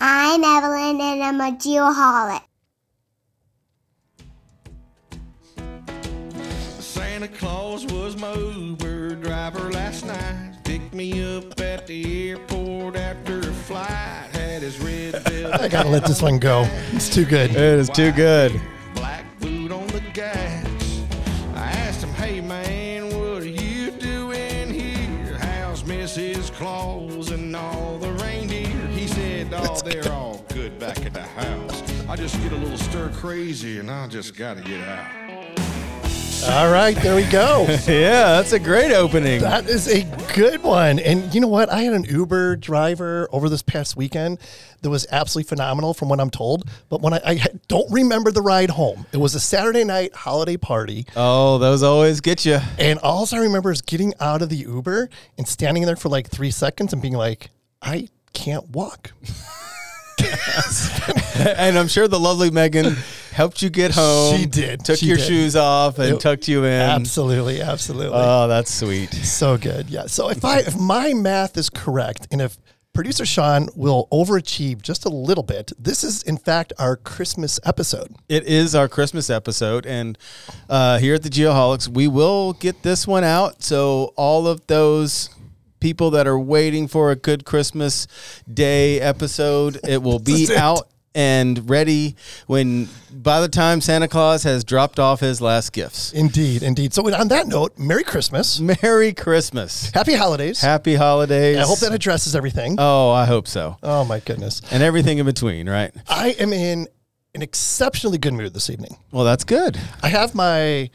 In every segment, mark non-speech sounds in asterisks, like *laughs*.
I'm Evelyn and I'm a geoholic. Santa Claus was my Uber driver last night. Picked me up at the airport after a flight. Had his red velvet *laughs* I gotta let this one go. It's too good. It is too good. Get a little stir crazy and I just gotta get out. All right, there we go. *laughs* Yeah, that's a great opening. That is a good one. And you know what? I had an Uber driver over this past weekend that was absolutely phenomenal from what I'm told. But when I, I don't remember the ride home, it was a Saturday night holiday party. Oh, those always get you. And all I remember is getting out of the Uber and standing there for like three seconds and being like, I can't walk. *laughs* *laughs* *laughs* and I'm sure the lovely Megan helped you get home. She did. Took She your did. shoes off and Yep. tucked you in. Absolutely, absolutely. Oh, that's sweet. So good. Yeah. So if I if my math is correct and if producer Sean will overachieve just a little bit, this is in fact our Christmas episode. It is our Christmas episode, and uh, here at the Geoholics, we will get this one out. So all of those people that are waiting for a good Christmas Day episode, it will be it. out and ready when by the time Santa Claus has dropped off his last gifts. Indeed, indeed. So on that note, Merry Christmas. Merry Christmas. Happy holidays. Happy holidays. I hope that addresses everything. Oh, I hope so. oh my goodness. And everything in between, right? I am in an exceptionally good mood this evening. Well, that's good. I have my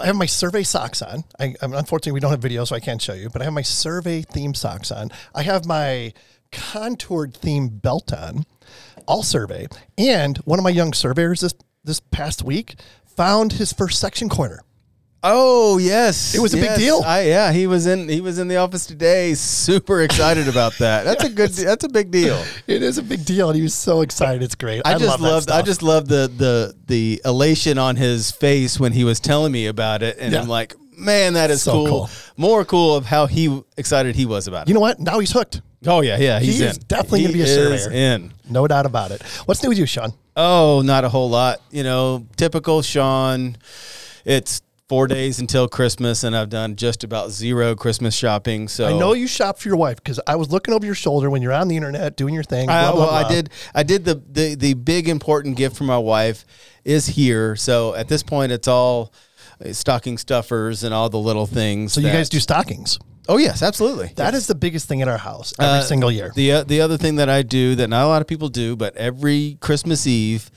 I have my survey socks on. I, I'm unfortunately we don't have video, so I can't show you. But I have my survey theme socks on. I have my contoured theme belt on, all survey. And one of my young surveyors this this past week found his first section corner. Oh yes, It was a big deal. I, yeah, he was in he was in the office today. Super excited about that. That's a good. That's a big deal. It is a big deal, and he was so excited. It's great. I, I, just love loved. I just loved the the the elation on his face when he was telling me about it, and Yeah. I'm like, man, that is So cool. cool. More cool of how he excited he was about it. You know what? Now he's hooked. Oh yeah, yeah, he's He in. definitely He gonna be a is surveyor. in. No doubt about it. What's new with you, Sean? Oh, not a whole lot. You know, typical Sean. It's four days until Christmas, and I've done just about zero Christmas shopping. So I know you shop for your wife because I was looking over your shoulder when you're on the internet doing your thing. Blah, blah, well, I blah. did. I did the, the the big important gift for my wife is here. So at this point, it's all uh, stocking stuffers and all the little things. So you guys do stockings. Oh yes, absolutely. That is the biggest thing in our house every Uh, single year. The uh, the other thing that I do that not a lot of people do, but every Christmas Eve,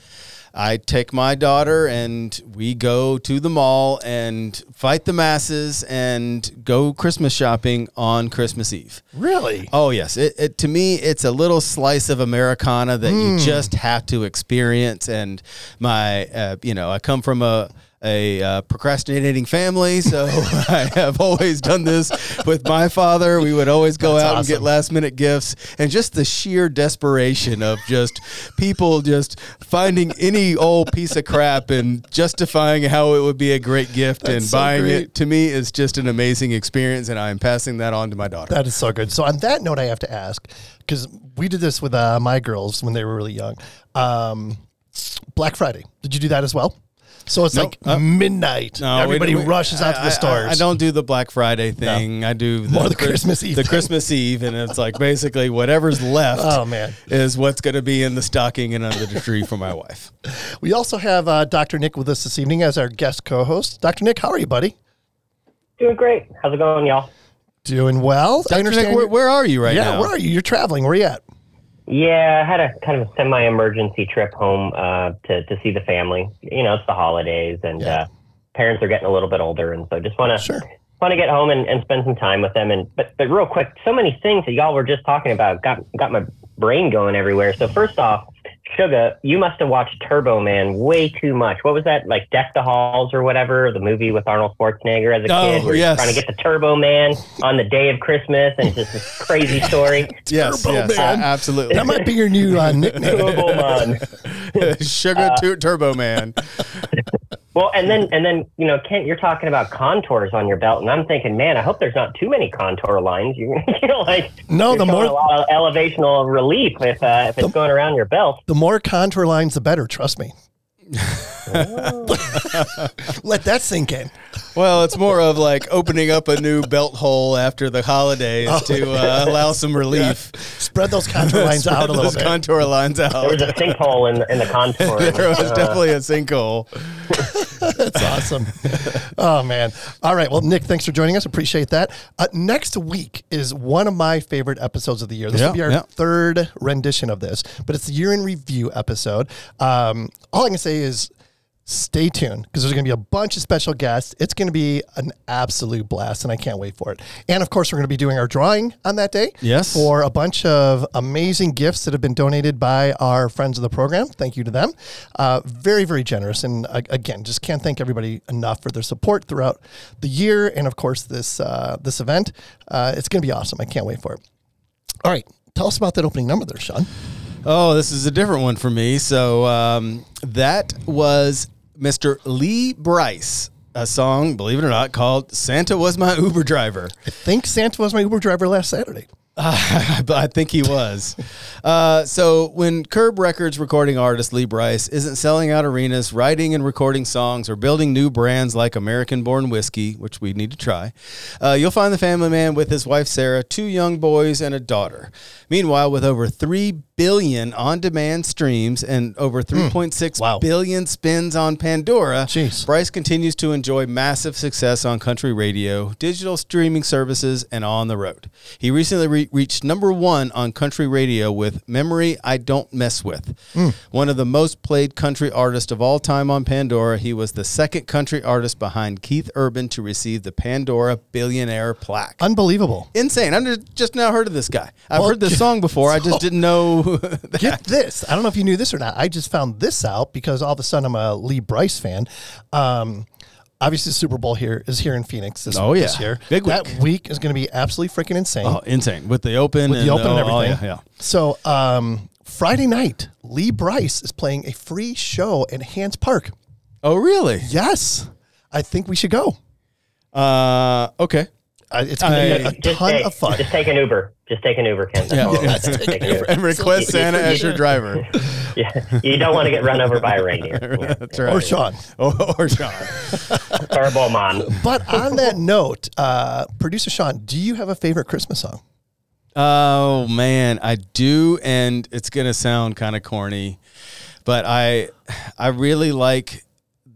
I take my daughter and we go to the mall and fight the masses and go Christmas shopping on Christmas Eve. really? Oh yes, it, it to me it's a little slice of Americana that you just have to experience. And my, uh, you know, I come from a a uh, procrastinating family, so *laughs* I have always done this with my father. We would always go That's out and get last minute gifts, and just the sheer desperation of just people just finding any old piece of crap and justifying how it would be a great gift That's and so buying great. it to me is just an amazing experience, and I'm passing that on to my daughter. That is so good. So on that note, I have to ask because we did this with uh, my girls when they were really young. Um, Black Friday. Did you do that as well? So it's Nope. like Uh, midnight. No, we- Everybody we- rushes out to I- the I- stores. I, don't do the Black Friday thing. I do the, More the Christmas Eve The thing. Christmas Eve, and it's like basically whatever's *laughs* left. Oh, man. is what's going to be in the stocking and under the tree for my wife. *laughs* We also have uh, Dr. Nick with us this evening as our guest co-host. Dr. Nick, how are you, buddy? Doing great. How's it going, y'all? Doing well. I Dr. understand. Nick, where, you're- where are you right yeah, now? Yeah, where are you? You're traveling. Where are you at? Yeah, I had a kind of a semi-emergency trip home uh, to to see the family. You know, it's the holidays, and Yeah. uh, parents are getting a little bit older, and so just want to Sure. want to get home and, and spend some time with them. And but but real quick, so many things that y'all were just talking about got got my brain going everywhere. So first off, Sugar, you must have watched Turbo Man way too much. What was that like, Deck the Halls or whatever, the movie with Arnold Schwarzenegger as a Oh, kid, where yes. trying to get the Turbo Man on the day of Christmas, and it's just this crazy story. *laughs* yes, Turbo yes, Man. a- absolutely. That might be your new uh, *laughs* nickname. Turbo Man. *laughs* Sugar tu- Turbo Man. Well, and then and then you know, Kent, you're talking about contours on your belt, and I'm thinking, man, I hope there's not too many contour lines. You're *laughs* you know like No, the more- a lot of elevational relief if uh, if it's going around your belt. The more contour lines, the better. Trust me. *laughs* Let that sink in. Well, it's more of like opening up a new belt hole after the holidays Oh, to uh, allow some relief. Spread those contour *laughs* lines out a little bit. Those bit. contour lines out. There was out. a sinkhole in in the contour. *laughs* there was Uh, definitely a sinkhole. *laughs* That's awesome. oh man. All right. Well, Nick, thanks for joining us. Appreciate that. Uh, next week is one of my favorite episodes of the year. This Yeah, will be our yeah. third rendition of this, but it's the year in review episode. Um, all I can say is stay tuned because there's going to be a bunch of special guests. It's going to be an absolute blast, and I can't wait for it. And of course, we're going to be doing our drawing on that day. Yes. For a bunch of amazing gifts that have been donated by our friends of the program. Thank you to them. Uh, very, very generous. And uh, again, just can't thank everybody enough for their support throughout the year. And of course, this uh, this event. Uh, it's going to be awesome. I can't wait for it. All right. Tell us about that opening number there, Sean. Oh, this is a different one for me. So um, that was Mr. Lee Brice, a song, believe it or not, called "Santa Was My Uber Driver." I think Santa was my Uber driver last Saturday. *laughs* but I think he was. Uh, so when Curb Records recording artist Lee Brice isn't selling out arenas, writing and recording songs, or building new brands like American Born Whiskey, which we need to try, uh, you'll find the family man with his wife Sarah, two young boys, and a daughter. Meanwhile, with over three billion on-demand streams and over 3.6 Wow. billion spins on Pandora, Jeez. Brice continues to enjoy massive success on country radio, digital streaming services, and on the road. He recently re- reached number one on country radio with Memory I Don't Mess With. One of the most played country artists of all time on Pandora, he was the second country artist behind Keith Urban to receive the Pandora Billionaire plaque. Unbelievable. Insane. I'm just, now heard of this guy. I've Well, heard this song before. I just *laughs* didn't know. *laughs* that. Get this. I don't know if you knew this or not. I just found this out because all of a sudden I'm a Lee Brice fan. Um, obviously, the Super Bowl here is here in Phoenix this, Oh, yeah. this year. Big That week. week is going to be absolutely freaking insane. Oh, insane. With the open with and the open and oh, everything. Oh, yeah, yeah. So um, Friday night, Lee Brice is playing a free show at Hance Park. Oh, really? Yes, I think we should go. Uh, okay. It's going to be I- a just ton take, of fun. Just take an Uber. Just take an Uber, Kent. That's all Yes, take Take an an Uber. Uber. and request *laughs* Santa as your driver. *laughs* Yeah, you don't want to get run over by a reindeer. Yeah. *laughs* That's right. Or Sean. Or, or Sean. Terrible man. But on that note, uh, producer Sean, do you have a favorite Christmas song? Oh man, I do, and it's gonna sound kind of corny, but I, I really like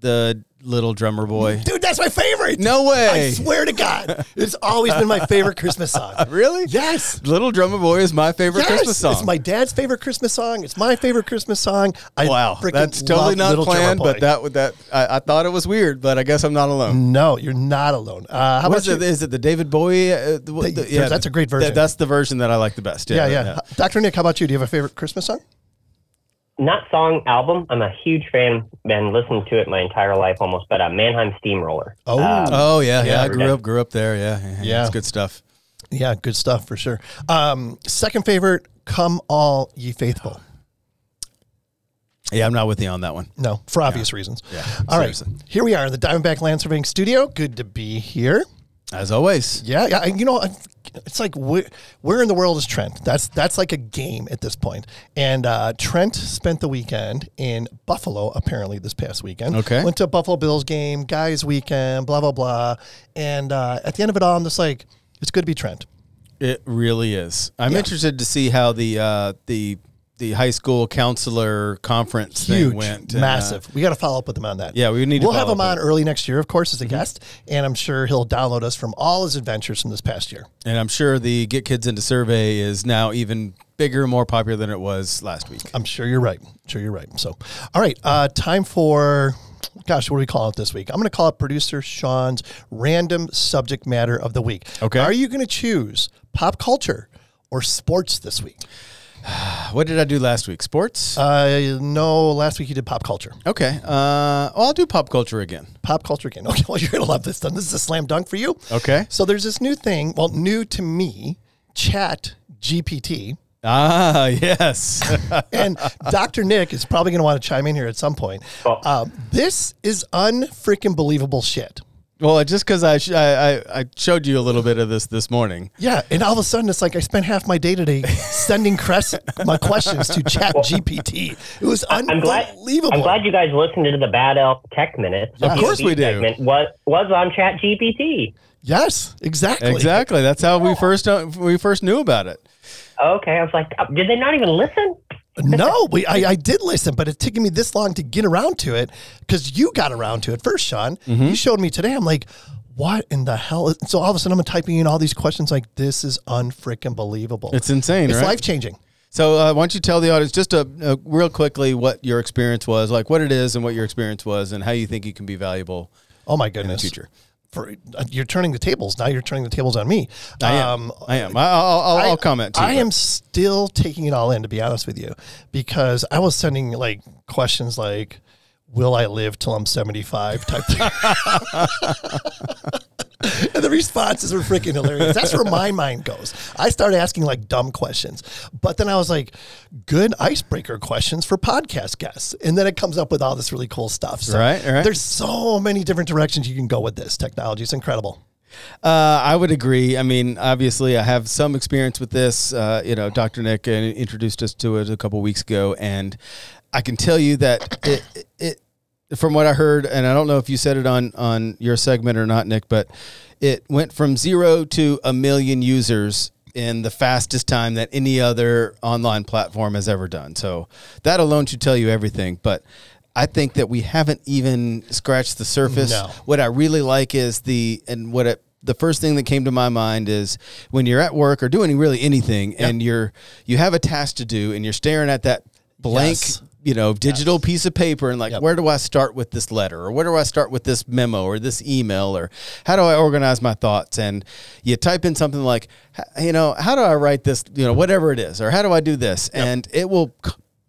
the Little Drummer Boy. Dude, that's my favorite. No way. I swear to God, it's always been my favorite Christmas song. *laughs* Really? Yes. Little Drummer Boy is my favorite Yes, Christmas song. It's my dad's favorite Christmas song. It's my favorite Christmas song. I wow, that's totally not Little planned, but that would that I, I thought it was weird, but I guess I'm not alone. no, you're not alone. Uh, how about is it? you? Is it the David Bowie? Uh, the, The- the- that's a great that- version. that's the version that I like the best. Yeah, yeah. Dr. Nick, how about you? Do you have a favorite Christmas song? Not song, album. I'm a huge fan. Been listening to it my entire life almost. But uh, Mannheim Steamroller. Oh. Um, Oh yeah, yeah. I Yeah. grew up, grew up there. Yeah, yeah. Yeah. It's good stuff. Yeah, good stuff for sure. Um, second favorite, Come All Ye Faithful. Yeah, I'm not with you on that one. No, for obvious reasons. Yeah, All right. seriously. Here we are in the Diamondback Land Surveying Studio. Good to be here. As always. Yeah, yeah. You know, it's like where, where in the world is Trent? That's that's like a game at this point. And uh, Trent spent the weekend in Buffalo. Apparently, this past weekend. Okay. Went to a Buffalo Bills game, guys' weekend, blah blah blah. And uh, at the end of it all, I'm just like, it's good to be Trent. It really is. I'm Yeah. interested to see how the uh, the the high school counselor conference Huge, thing went. uh, massive. we got to follow up with him on that. Yeah, we need to We'll have him on Mm-hmm. early next year, of course, as a guest, and I'm sure he'll download us from all his adventures from this past year. and I'm sure the Get Kids into Survey is now even bigger, more popular than it was last week. I'm sure you're right. I'm sure you're right. So, all right, uh, time for, gosh, what do we call it this week? I'm going to call it producer Sean's random subject matter of the week. Okay. Are you going to choose pop culture or sports this week? *sighs* What did I do last week? Sports? Uh, no, last week you did pop culture. okay. Uh, well, I'll do pop culture again. Pop culture again. *laughs* Okay, well, you're going to love this then. This is a slam dunk for you. Okay. So there's this new thing, well, new to me, Chat GPT. Ah, *laughs* yes. *laughs* And Dr. Nick is probably going to want to chime in here at some point. Oh. Um, this is unfreaking believable shit. Well, just because I, sh- I I I showed you a little bit of this this morning. Yeah, and all of a sudden it's like I spent half my day today sending crest my questions to Chat GPT. It was I'm glad. unbelievable. I'm glad you guys listened to the Bad Elf Tech Minute. The Of course B2B we do. Segment was was on Chat GPT. Yes, exactly. Exactly. That's how we first uh, we first knew about it. Okay, I was like, uh, did they not even listen? No, we, I, I did listen, but it took me this long to get around to it because you got around to it first, Sean. Mm-hmm. You showed me today. I'm like, what in the hell? is-" So all of a sudden I'm typing in all these questions like, this is unfreaking believable. It's insane, It's right? life changing. So uh, why don't you tell the audience just a, uh real quickly what your experience was, like what it is and what your experience was, and how you think you can be valuable Oh my in the goodness. future. For, uh, you're turning the tables. Now you're turning the tables on me. I am. I am. I, I'll, I'll, I'll comment too. Um, I am still taking it all in, to be honest with you, because I was sending like questions like, "Will I live till I'm 75?" type thing. *laughs* *laughs* *laughs* and the responses were freaking hilarious. That's where my mind goes. I started asking like dumb questions, but then I was like, "Good icebreaker questions for podcast guests," and then it comes up with all this really cool stuff. So Right, right. There's so many different directions you can go with this technology. It's incredible. Uh, I would agree. I mean, obviously, I have some experience with this. Uh, you know, Dr. Nick uh, introduced us to it a couple weeks ago, and I can tell you that it, it, from what I heard, and I don't know if you said it on on your segment or not, Nick, but it went from zero to a million users in the fastest time that any other online platform has ever done. So that alone should tell you everything. But I think that we haven't even scratched the surface. No. What I really like is the and what it the first thing that came to my mind is when you're at work or doing really anything and you're you have a task to do and you're staring at that blank Yes. You know digital piece of paper and like Yep. where do I start with this letter or where do I start with this memo or this email or how do I organize my thoughts? And you type in something like you know how do I write this you know whatever it is or how do I do this? And it will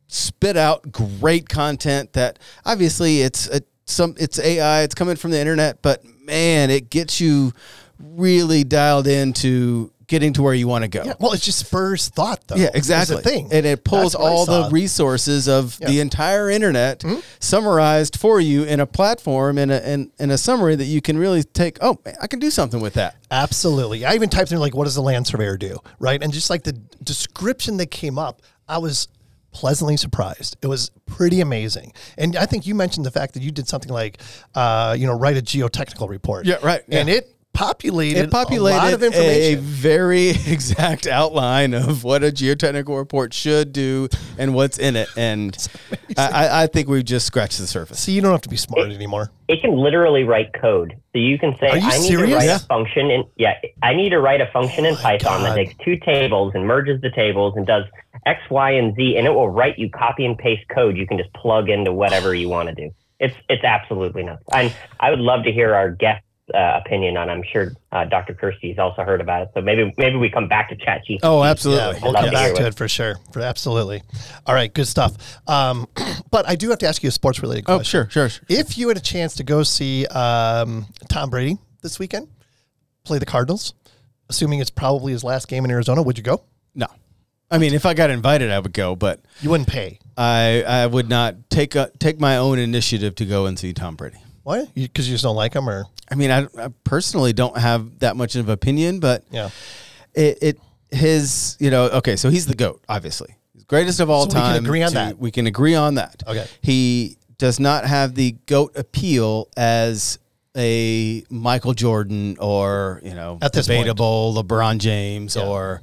spit out great content that obviously it's a, some it's AI it's coming from the internet but man it gets you really dialed into getting to where you want to go Yeah, well, it just spurs thought, though. yeah, exactly. Thing, And it pulls That's what I all the resources of the entire internet summarized for you in a platform in a in, in a summary that you can really take. Oh, I can do something with that. Absolutely. I even typed in like, "What does the land surveyor do?" Right, and just like the description that came up, I was pleasantly surprised. It was pretty amazing. And I think you mentioned the fact that you did something like, uh, you know, write a geotechnical report. Yeah, right, And it populated, It populated a lot of information. a *laughs* very exact outline of what a geotechnical report should do and what's in it. And I, I- I think we've just scratched the surface. See, you don't have to be smart anymore. It can literally write code. So you can say, Are you I need serious? to write Yeah. a function in yeah, I need to write a function in oh my Python that God. takes two tables and merges the tables and does X, Y, and Z, and it will write you copy and paste code you can just plug into whatever you want to do. It's it's absolutely nuts. And I would love to hear our guest uh, opinion on. I'm sure uh, Dr. Kerski's also heard about it. So maybe maybe we come back to ChatGPT. Oh, absolutely. Yeah, we'll come back to it for sure. For absolutely. All right, good stuff. Um, *clears throat* but I do have to ask you a sports related Oh, question. sure, sure, sure. If you had a chance to go see um, Tom Brady this weekend, play the Cardinals, assuming it's probably his last game in Arizona, would you go? No. I mean, if I got invited, I would go, but You wouldn't pay. I I would not take a, take my own initiative to go and see Tom Brady. Why? Because you, just don't like him, or I mean, I, I personally don't have that much of an opinion, but yeah, it, it his you know okay, so he's the goat, obviously, he's greatest of all So we can time. agree on to- that. We can agree on that. Okay. he does not have the goat appeal as a Michael Jordan or you know At this point. debatable LeBron James Yeah. or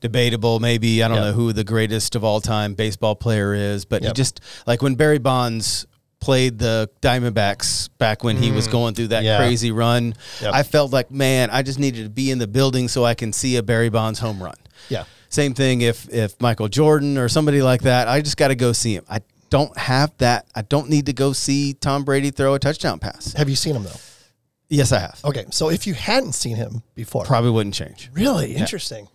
debatable maybe I don't know who the greatest of all time baseball player is, but he just like when Barry Bonds played the Diamondbacks back when he was going through that Mm. Yeah. crazy run. Yep. I felt like, man, I just needed to be in the building so I can see a Barry Bonds home run. yeah. Same thing if if Michael Jordan or somebody like that, I just got to go see him. I don't have that. I don't need to go see Tom Brady throw a touchdown pass. Have you seen him though? Yes, I have. Okay, so if you hadn't seen him before, Probably wouldn't change. really interesting,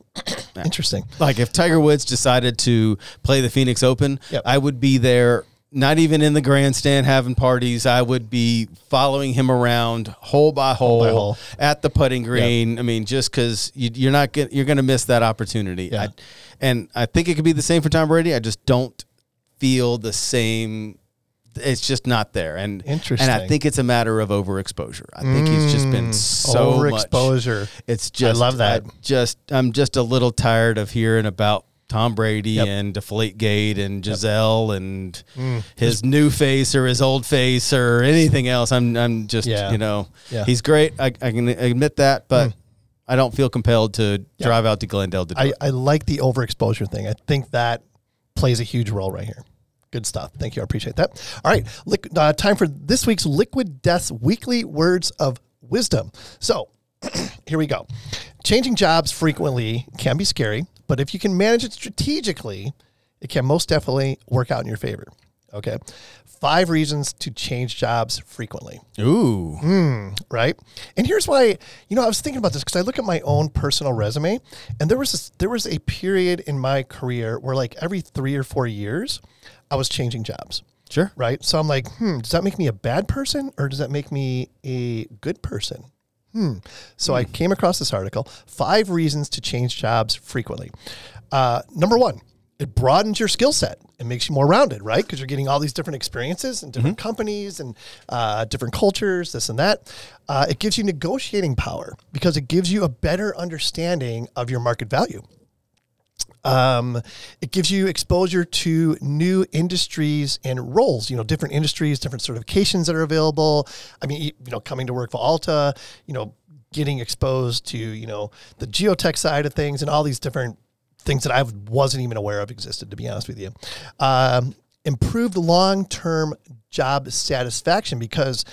interesting. Like if Tiger Woods decided to play the Phoenix Open, Yep. I would be there not even in the grandstand having parties. I would be following him around hole by hole, by hole. at the putting green. I mean, just because you, you're not get, you're going to miss that opportunity. Yeah. I, and I think it could be the same for Tom Brady. I just don't feel the same. It's just not there, and interesting. And I think it's a matter of overexposure. I think he's just been mm. so much overexposure. it's just I love that. I just I'm just a little tired of hearing about Tom Brady Yep. and Deflategate and Gisele and Mm. his new face or his old face or anything else. I'm I'm just Yeah. you know Yeah. Mm. he's great. I, I can admit that, but I don't feel compelled to drive out to Glendale to do I, it. I like the overexposure thing. I think that plays a huge role right here. Good stuff. Thank you. I appreciate that. All right. Uh, time for this week's Liquid Death's weekly words of wisdom. So *clears throat* here we go. Changing jobs frequently can be scary, but if you can manage it strategically, it can most definitely work out in your favor. Okay. Five reasons to change jobs frequently Ooh, right? And here's why, you know, I was thinking about this because I look at my own personal resume, and there was this, there was a period in my career where like every three or four years, I was changing jobs. sure. Right. So I'm like, hmm, does that make me a bad person or does that make me a good person? Hmm. So I came across this article Five Reasons to Change Jobs Frequently. Uh, number one, it broadens your skill set. It makes you more rounded, right? Because you're getting all these different experiences and different companies and uh, different cultures, this and that. Uh, it gives you negotiating power because it gives you a better understanding of your market value. Um, it gives you exposure to new industries and roles, you know, different industries, different certifications that are available. I mean, you know, coming to work for Alta, you know, getting exposed to, you know, the geotech side of things and all these different things that I wasn't even aware of existed, to be honest with you. Um, improved long term job satisfaction because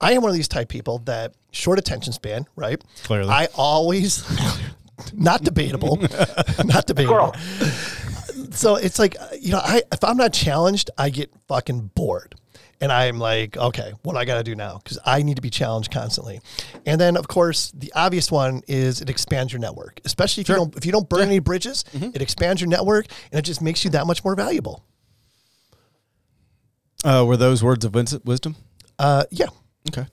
I am one of these type people that short attention span, right? Clearly. I always, *laughs* not debatable, *laughs* not debatable. Squirrel. So it's like, uh, you know, I if I'm not challenged, I get fucking bored. And I'm like, okay, what do I got to do now? Because I need to be challenged constantly. And then, of course, the obvious one is it expands your network, especially if you don't if you don't burn any bridges. It expands your network, and it just makes you that much more valuable. Uh, were those words of wisdom? Uh, yeah, Okay.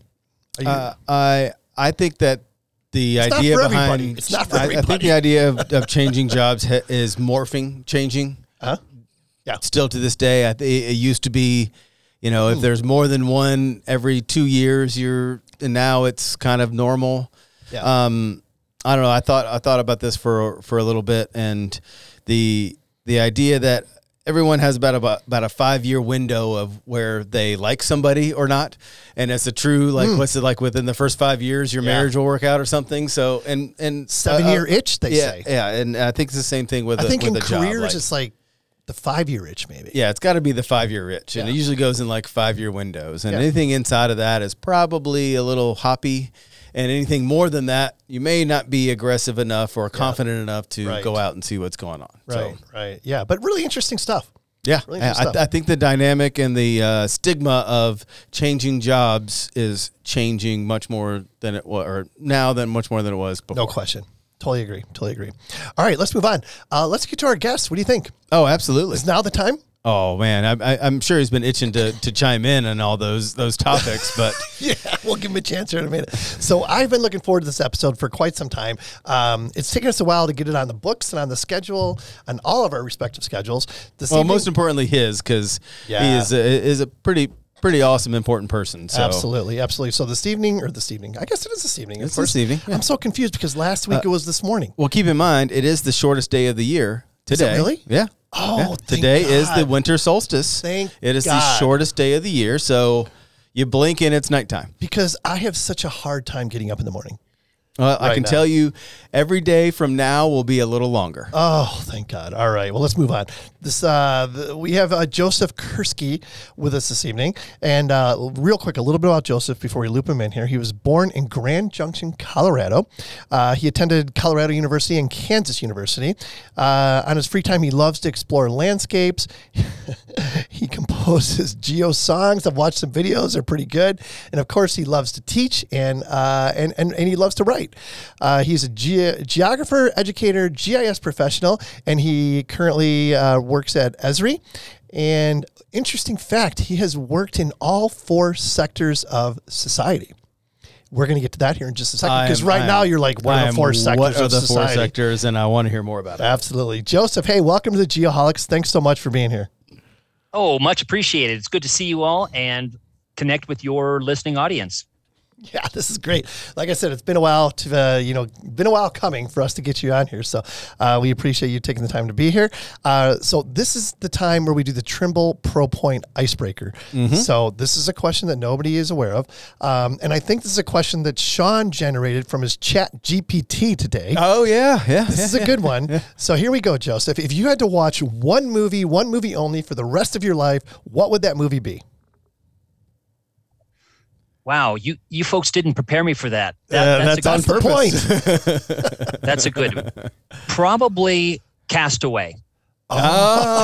Are you- Uh, I I think that the It's idea behind. It's not for I, I think the idea of, of changing jobs ha- is morphing, changing. Huh? Yeah. Still to this day, I th- it used to be, you know, if there's more than one every two years, you're and now it's kind of normal. Yeah. Um, I don't know. I thought I thought about this for for a little bit, and the the idea that everyone has about about, about a five year window of where they like somebody or not, and it's a true like what's it like within the first five years your. Yeah. marriage will work out or something. So and and seven uh, year itch, they yeah, say. yeah, and I think it's the same thing with I a, think with in a job, careers, like- it's like the five year itch, maybe. yeah, it's got to be the five year itch, and Yeah. it usually goes in like five year windows. And Yeah. anything inside of that is probably a little hoppy, and anything more than that, you may not be aggressive enough or confident enough to Right. go out and see what's going on. Right, So, right. Yeah, but really interesting stuff. yeah, Really I, interesting I, stuff. I think the dynamic and the uh, stigma of changing jobs is changing much more than it was, or now than much more than it was before. No question. Totally agree. Totally agree. All right, let's move on. Uh, let's get to our guests. What do you think? Oh, absolutely. Is now the time? Oh man, I, I, I'm sure he's been itching to, to chime in on all those those topics, *laughs* but Yeah, we'll give him a chance here in a minute. So I've been looking forward to this episode for quite some time. Um, it's taken us a while to get it on the books and on the schedule, on all of our respective schedules. This well, evening- most importantly, his because he is a, is a pretty pretty awesome, important person. So Absolutely, absolutely. So this evening, or this evening, I guess it is this evening. It's this evening, yeah. Uh, I'm so confused because last week it was this morning. Well, keep in mind, it is the shortest day of the year today. really? Yeah. Oh, Yeah. today is the winter solstice. Thank it is the shortest day of the year, so you blink and it's nighttime. Because I have such a hard time getting up in the morning. Well, I can now. tell you, every day from now will be a little longer. Oh, thank God. All right. Well, let's move on. This uh, the, we have uh, Joseph Kerski with us this evening, and uh, real quick, a little bit about Joseph before we loop him in here. He was born in Grand Junction, Colorado. Uh, he attended Colorado University and Kansas University. Uh, on his free time, he loves to explore landscapes. *laughs* he composes geo songs. I've watched some videos; they're pretty good. And of course, he loves to teach and uh, and, and and he loves to write. Uh, he's a ge- geographer, educator, GIS professional, and he currently uh, works at Esri. And interesting fact, he has worked in all four sectors of society. We're going to get to that here in just a second because right I'm- now you're like, what I are the four sectors What are of the society? four sectors? And I want to hear more about it. Absolutely. Joseph, hey, welcome to the Geoholics. Thanks so much for being here. Oh, much appreciated. It's good to see you all and connect with your listening audience. *laughs* Yeah, this is great. Like I said, it's been a while to uh, you know been a while coming for us to get you on here. So uh, we appreciate you taking the time to be here. Uh, so this is the time where we do the Trimble Pro Point Icebreaker. So this is a question that nobody is aware of, um, and I think this is a question that Sean generated from his Chat GPT today. Oh yeah, yeah. This is a good one. *laughs* So here we go, Joseph. If you had to watch one movie, one movie only for the rest of your life, what would that movie be? Wow, you you folks didn't prepare me for that. That- Uh, that's, that's a on good, point. *laughs* *laughs* That's a good. one. Probably Castaway. Oh,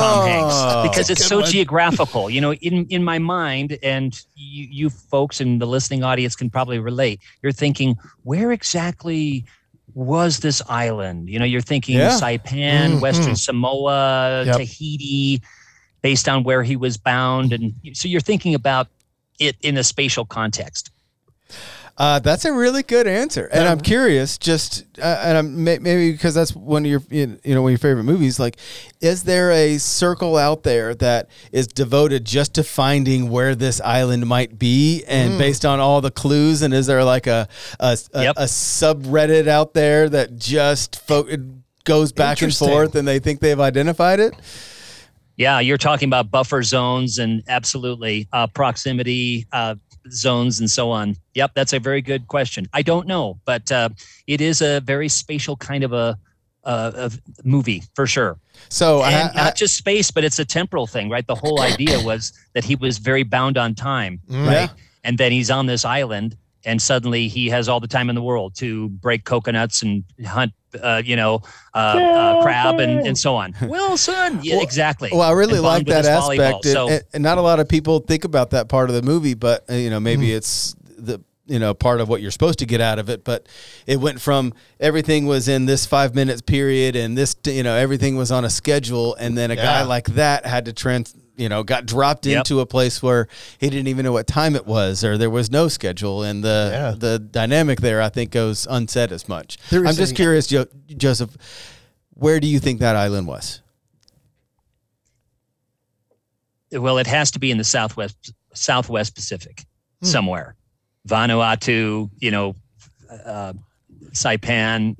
Tom Hanks because it's so one. geographical. You know, in in my mind, and you, you folks and the listening audience can probably relate. You're thinking, where exactly was this island? You know, you're thinking Yeah. Saipan, Mhm. Western Samoa, Yep. Tahiti, based on where he was bound, and so you're thinking about it in a spatial context. Uh, that's a really good answer, and Yeah. I'm curious. Just uh, and I'm, maybe because that's one of your you know one of your favorite movies. Like, is there a circle out there that is devoted just to finding where this island might be, and Hmm. based on all the clues? And is there like a a, a, Yep. a subreddit out there that just fo- goes back and forth, and they think they've identified it? Yeah, you're talking about buffer zones and absolutely uh, proximity uh, zones and so on. Yep, that's a very good question. I don't know, but uh, it is a very spatial kind of a, uh, of movie for sure. So I, and I, not just space, but it's a temporal thing, right? The whole idea was that he was very bound on time, Mm. right? And then he's on this island, and suddenly he has all the time in the world to break coconuts and hunt, uh, you know, uh, uh, crab and, and so on. *laughs* Wilson, yeah, Well- exactly. Well, I really like that aspect, and, So- and- and not a lot of people think about that part of the movie. But uh, you know, maybe it's the you know part of what you're supposed to get out of it. But it went from everything was in this five minutes period, and this you know everything was on a schedule, and then a guy like that had to trans you know got dropped Yep. into a place where he didn't even know what time it was, or there was no schedule, and the Yeah. the dynamic there I think goes unsaid as much. There I'm is just curious, jo- Joseph. Where do you think that island was? well, it has to be in the southwest Southwest Pacific Hmm. somewhere, Vanuatu, you know, uh, Saipan,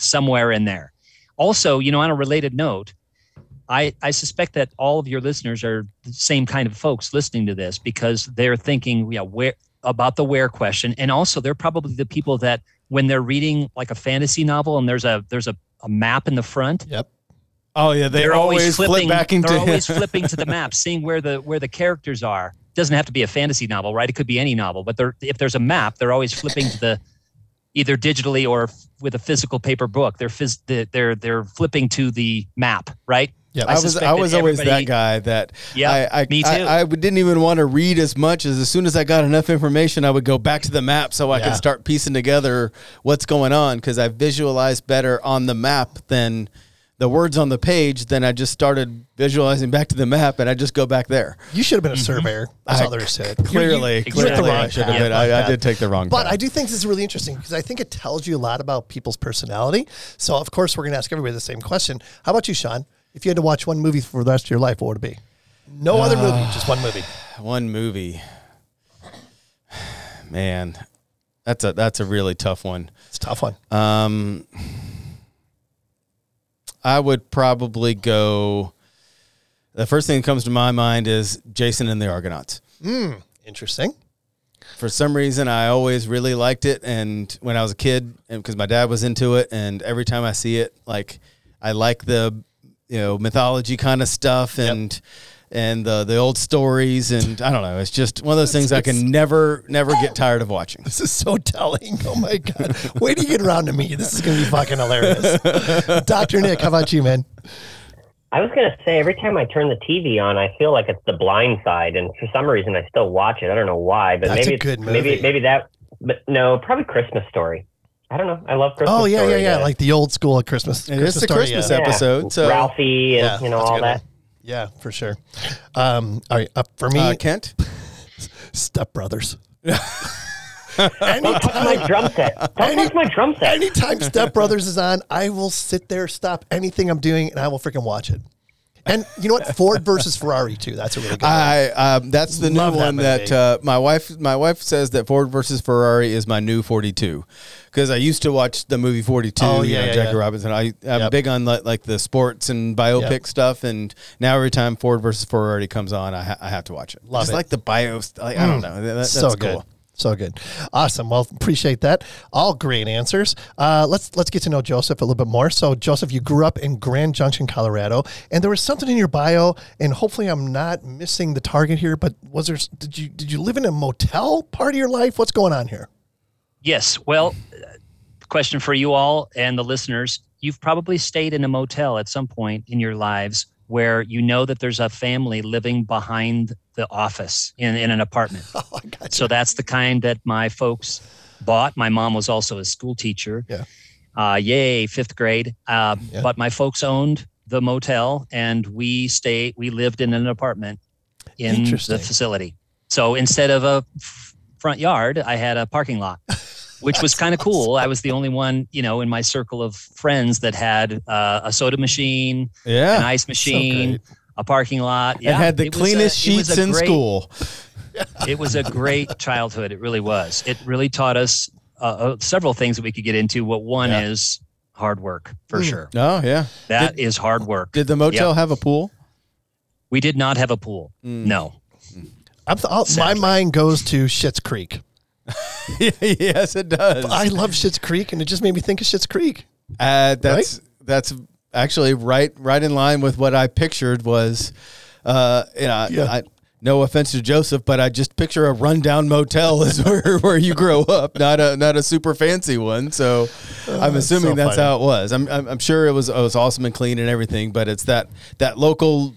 somewhere in there. Also, you know, on a related note, I I suspect that all of your listeners are the same kind of folks listening to this because they're thinking, yeah, where about the where question, and also they're probably the people that when they're reading like a fantasy novel and there's a there's a, a map in the front, Yep. Oh yeah, they they're always, flip flipping they're always *laughs* flipping to the map seeing where the where the characters are. Doesn't have to be a fantasy novel right? It could be any novel but they're, if there's a map they're always flipping to the either digitally or f- with a physical paper book. They're phys- the- they're they're flipping to the map right Yep. I was I was always that guy that Yeah, I, I, me too. I, I didn't even want to read as much as as soon as I got enough information I would go back to the map so I Yeah. could start piecing together what's going on because I visualized better on the map than the words on the page. Then I just started visualizing back to the map and I just go back there. You should have been a mm-hmm. surveyor. That's I- all there is to it. Clearly, You- you went the clearly wrong I should have path. been. My I, I did take the wrong. But path. I do think this is really interesting because I think it tells you a lot about people's personality. So, of course, we're going to ask everybody the same question. How about you, Sean? If you had to watch one movie for the rest of your life, what would it be? No other movie, just one movie. one movie. Man, that's a that's a really tough one. It's a tough one. Um, I would probably go. The first thing that comes to my mind is Jason and the Argonauts. Interesting. For some reason, I always really liked it, and when I was a kid, and because my dad was into it, and every time I see it, like I like the you know mythology kind of stuff, and and the the old stories, and I don't know, it's just one of those things I can never never get tired of watching. This is so telling. Oh my God. Wait till you get around to me. This is going to be fucking hilarious. Dr. Nick, how about you, man? I was gonna say every time I turn the TV on, I feel like it's The Blind Side, and for some reason I still watch it. I don't know why, but That's maybe it's- good maybe maybe that. But no, probably Christmas Story. I don't know. I love Christmas. Oh, yeah, yeah, Story, yeah. uh, Like the old school Christmas. It is the story, Christmas yeah. episode, so- Ralphie, and Yeah, you know all good that. Yeah, for sure. Um, all right, uh, for me, Uh, Kent? *laughs* Step Brothers. *laughs* Don't touch my drum set. Don't touch my drum set. Anytime Step Brothers is on, I will sit there, stop anything I'm doing, and I will freaking watch it. And you know what? Ford versus Ferrari too. That's a really good. one. I um, that's the Love new that one movie. that uh, my wife my wife says that Ford versus Ferrari is my new 42 because I used to watch the movie 42 Oh, you yeah, know, yeah, Jackie yeah. Robinson I I'm Yep. big on like, like the sports and biopic Yep. stuff and now every time Ford versus Ferrari comes on I, ha- I have to watch it Love just it. Mm. like the bio st- like, I don't know that, that's so cool good. So good. Awesome. Well, appreciate that. All great answers. Uh, let's let's get to know Joseph a little bit more. So, Joseph, you grew up in Grand Junction, Colorado, and there was something in your bio, and hopefully, I'm not missing the target here. But was there? Did you did you live in a motel part of your life? What's going on here? Yes. Well, uh, question for you all and the listeners. You've probably stayed in a motel at some point in your lives where you know that there's a family living behind the office in, in an apartment. *laughs* Oh, I got. So that's the kind that my folks bought. My mom was also a school teacher. Yeah. Uh, yay, fifth grade. Uh, Yeah. But my folks owned the motel, and we stayed. We lived in an apartment in the facility. So instead of a f- front yard, I had a parking lot, *laughs* which was kind of cool. I was the only one, you know, in my circle of friends that had uh, a soda machine, yeah an ice machine, great. a parking lot. and had the was a- cleanest sheets in great- school *laughs* it was a great childhood. It really was. It really taught us uh, uh, several things that we could get into. What one Yeah. is hard work for Mm. sure. oh yeah That is hard work. did the motel have a pool We did not have a pool. Mm. No. I'm th- my mind goes to Schitt's Creek. *laughs* yes it does I love Schitt's Creek, and it just made me think of Schitt's Creek. Uh, that's that's actually right right in line with what I pictured was, uh, you know, Yeah. I, no offense to Joseph, but I just picture a rundown motel *laughs* is where, where you grow up, not a not a super fancy one. So I'm assuming so that's how it was. I'm, I'm I'm sure it was it was awesome and clean and everything, but it's that that local,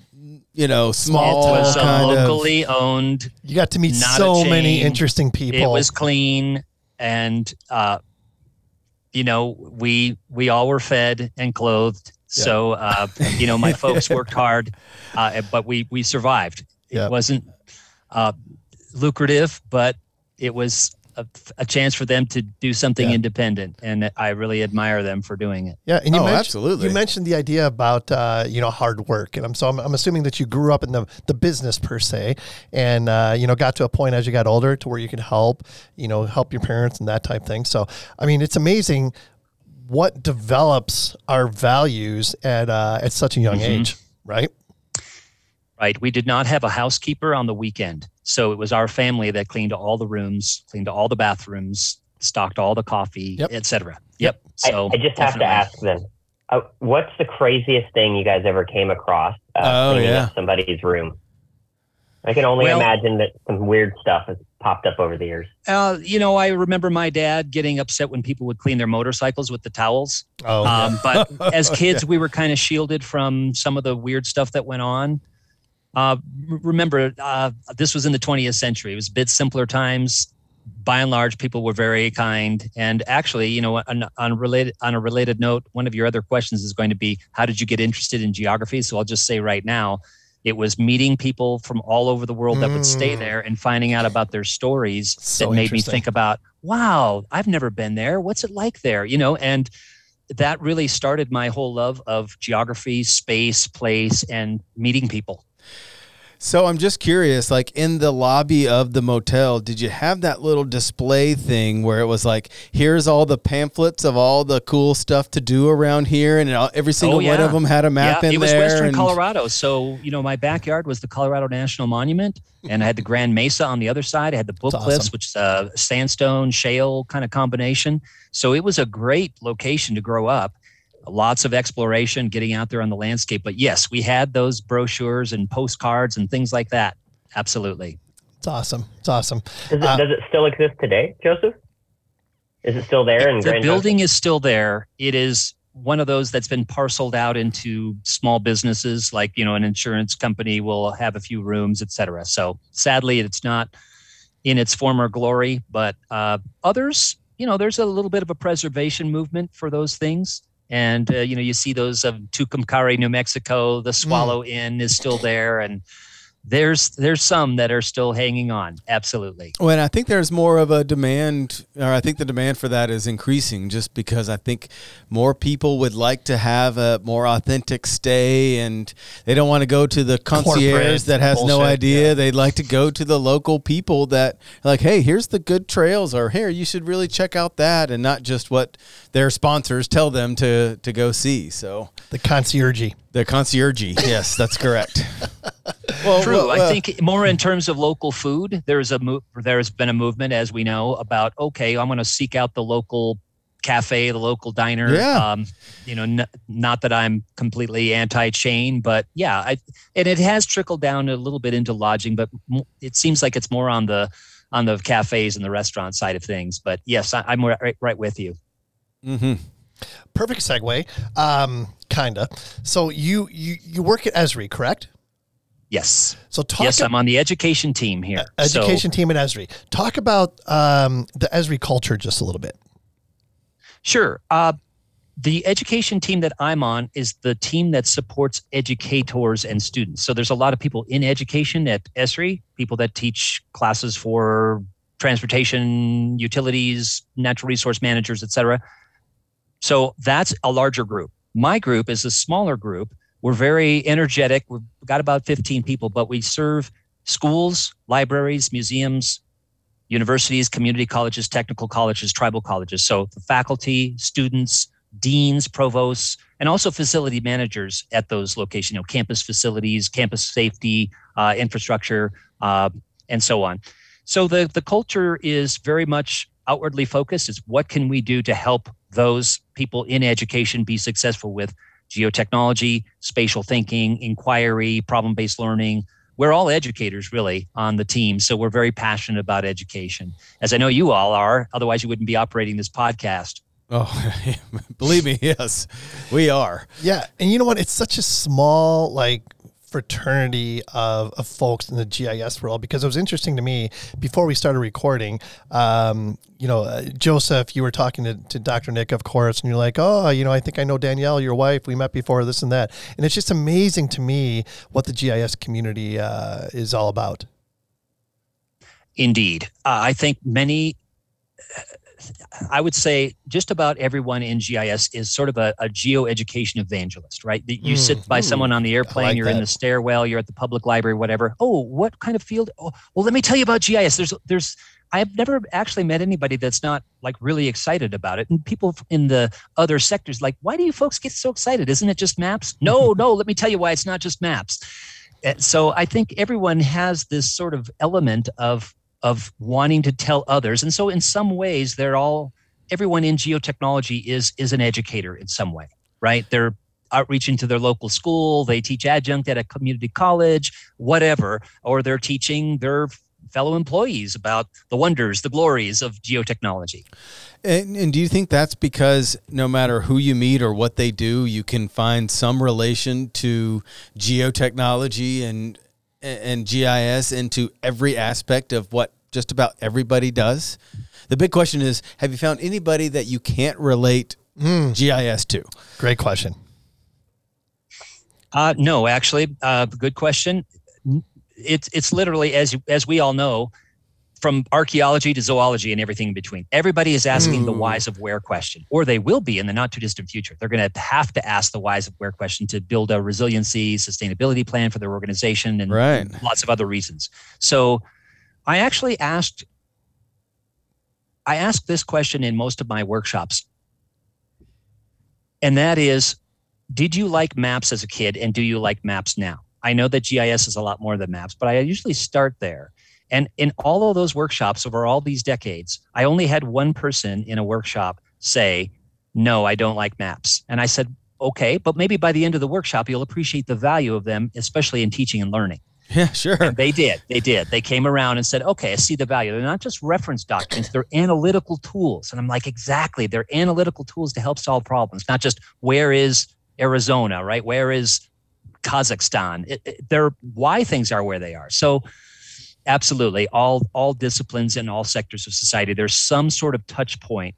you know, small it was a kind of locally owned. You got to meet so many interesting people. It was clean and uh, you know, we we all were fed and clothed. So uh, you know, my *laughs* folks worked hard, uh, but we we survived. It Yeah. wasn't uh, lucrative, but it was a, a chance for them to do something Yeah. independent, and I really admire them for doing it. Yeah, and you Oh, mentioned, absolutely. You mentioned the idea about uh, you know hard work, and I'm so I'm, I'm assuming that you grew up in the the business per se, and uh, you know got to a point as you got older to where you could help, you know, help your parents and that type thing. So I mean, it's amazing what develops our values at uh, at such a young Mhm. age, right? Right? We did not have a housekeeper on the weekend. So it was our family that cleaned all the rooms, cleaned all the bathrooms, stocked all the coffee, Yep. et cetera. Yep. So I, I just have to ask then, uh, what's the craziest thing you guys ever came across uh, Oh, cleaning yeah. up somebody's room? I can only Well- imagine that some weird stuff has popped up over the years. Uh, you know, I remember my dad getting upset when people would clean their motorcycles with the towels. Oh, Um, but as kids, *laughs* we were kind of shielded from some of the weird stuff that went on. Uh, remember, uh, this was in the 20th century. It was a bit simpler times. By and large, people were very kind. And actually, you know, on, on a related on a related note, one of your other questions is going to be, how did you get interested in geography? So I'll just say right now, it was meeting people from all over the world that would stay Mm. there and finding out about their stories So that made me think about, wow, I've never been there. What's it like there? You know, and that really started my whole love of geography, space, place, and meeting people. So I'm just curious, like in the lobby of the motel, did you have that little display thing where it was like, here's all the pamphlets of all the cool stuff to do around here, and every single oh, one Oh, yeah. of them had a map yeah, in there. it was there. Western and- Colorado. So, you know, my backyard was the Colorado National Monument, and I had the Grand Mesa on the other side. I had the Book That's Cliffs, awesome. which is a sandstone shale kind of combination. So it was a great location to grow up. Lots of exploration, getting out there on the landscape. But yes, we had those brochures and postcards and things like that. Absolutely. it's awesome. It's awesome. Does it, Uh, does it still exist today, Joseph? Is it still there in the Grand building is still there. It is one of those that's been parceled out into small businesses, like you know, an insurance company will have a few rooms, et cetera. So sadly, it's not in its former glory, but uh, others, you know, there's a little bit of a preservation movement for those things. And uh, you know you see those of Tucumcari, New Mexico. The Swallow Inn is still there, and there's there's some that are still hanging on. Absolutely. Well, and I think there's more of a demand, or I think the demand for that is increasing just because I think more people would like to have a more authentic stay and they don't want to go to the concierge Corporate that has no idea. yeah. They'd like to go to the local people that like, hey, here's the good trails, or here, you should really check out that, and not just what their sponsors tell them to, to go see. So The concierge. The concierge, yes, that's correct. *laughs* well, True. well, I think more in terms of local food. There's a mo- there's been a movement, as we know, about okay, I'm going to seek out the local cafe, the local diner. Yeah. Um, you know, n- not that I'm completely anti-chain, but yeah, I, and it has trickled down a little bit into lodging, but m- it seems like it's more on the on the cafes and the restaurant side of things. But yes, I, I'm right, right with you. Mm-hmm. Perfect segue. Um, kinda. So you you you work at Esri, correct? Yes. So talk yes, I'm on the education team here. So- education team at Esri. Talk about um, the Esri culture just a little bit. Sure. Uh, the education team that I'm on is the team that supports educators and students. So there's a lot of people in education at ESRI, people that teach classes for transportation, utilities, natural resource managers, et cetera. So that's a larger group. My group is a smaller group. We're very energetic. We've got about 15 people, but we serve schools, libraries, museums, universities, community colleges, technical colleges, tribal colleges. So the faculty, students, deans, provosts, and also facility managers at those locations, you know, campus facilities, campus safety, uh, infrastructure, uh, and so on. So the, the culture is very much outwardly focused. It's what can we do to help those people in education be successful with geotechnology, spatial thinking, inquiry, problem-based learning, we're all educators really on the team so we're very passionate about education as i know you all are otherwise you wouldn't be operating this podcast Oh, *laughs* believe me, yes, we are. Yeah, and you know what? It's such a small like fraternity of, of folks in the GIS world because it was interesting to me before we started recording. Um, you know, uh, Joseph, you were talking to, to Dr. Nick, of course, and you're like, oh, you know, I think I know Danielle, your wife. We met before this and that, and it's just amazing to me what the GIS community uh, is all about. indeed uh, i think many I would say just about everyone in GIS is sort of a, a geo education evangelist, right? That You sit by Mm, someone on the airplane, like you're in the stairwell, you're at the public library, whatever. Oh, what kind of field? Oh, well, let me tell you about GIS. There's, there's, I've never actually met anybody that's not like really excited about it. And people in the other sectors, like, why do you folks get so excited? Isn't it just maps? No, *laughs* no. Let me tell you why it's not just maps. Uh, So I think everyone has this sort of element of of wanting to tell others. And so in some ways they're all everyone in geotechnology is is an educator in some way right? They're outreaching to their local school they teach adjunct at a community college whatever or they're teaching their fellow employees about the wonders the glories of geotechnology. And, and do you think that's because no matter who you meet or what they do, you can find some relation to geotechnology and and GIS into every aspect of what just about everybody does? The big question is: Have you found anybody that you can't relate GIS to? Great question. Uh, no, actually, uh, good question. It's it's literally as as we all know, from archaeology to zoology and everything in between. Everybody is asking the Hmm. whys of where question, or they will be in the not too distant future. They're going to have to ask the whys of where question to build a resiliency, sustainability plan for their organization, and Right. lots of other reasons. So, I actually asked. I asked this question in most of my workshops, and that is did you like maps as a kid and do you like maps now? I know that GIS is a lot more than maps, but I usually start there. And in all of those workshops over all these decades, I only had one person in a workshop say, No, I don't like maps. And I said, Okay, but maybe by the end of the workshop, you'll appreciate the value of them, especially in teaching and learning. *laughs* Yeah, sure. And they did. They did. They came around and said, okay, I see the value. They're not just reference documents, they're analytical tools. And I'm like, exactly. They're analytical tools to help solve problems, not just where is Arizona, right? Where is Kazakhstan? It, it, they're why things are where they are. So, absolutely, all all disciplines and all sectors of society, there's some sort of touch point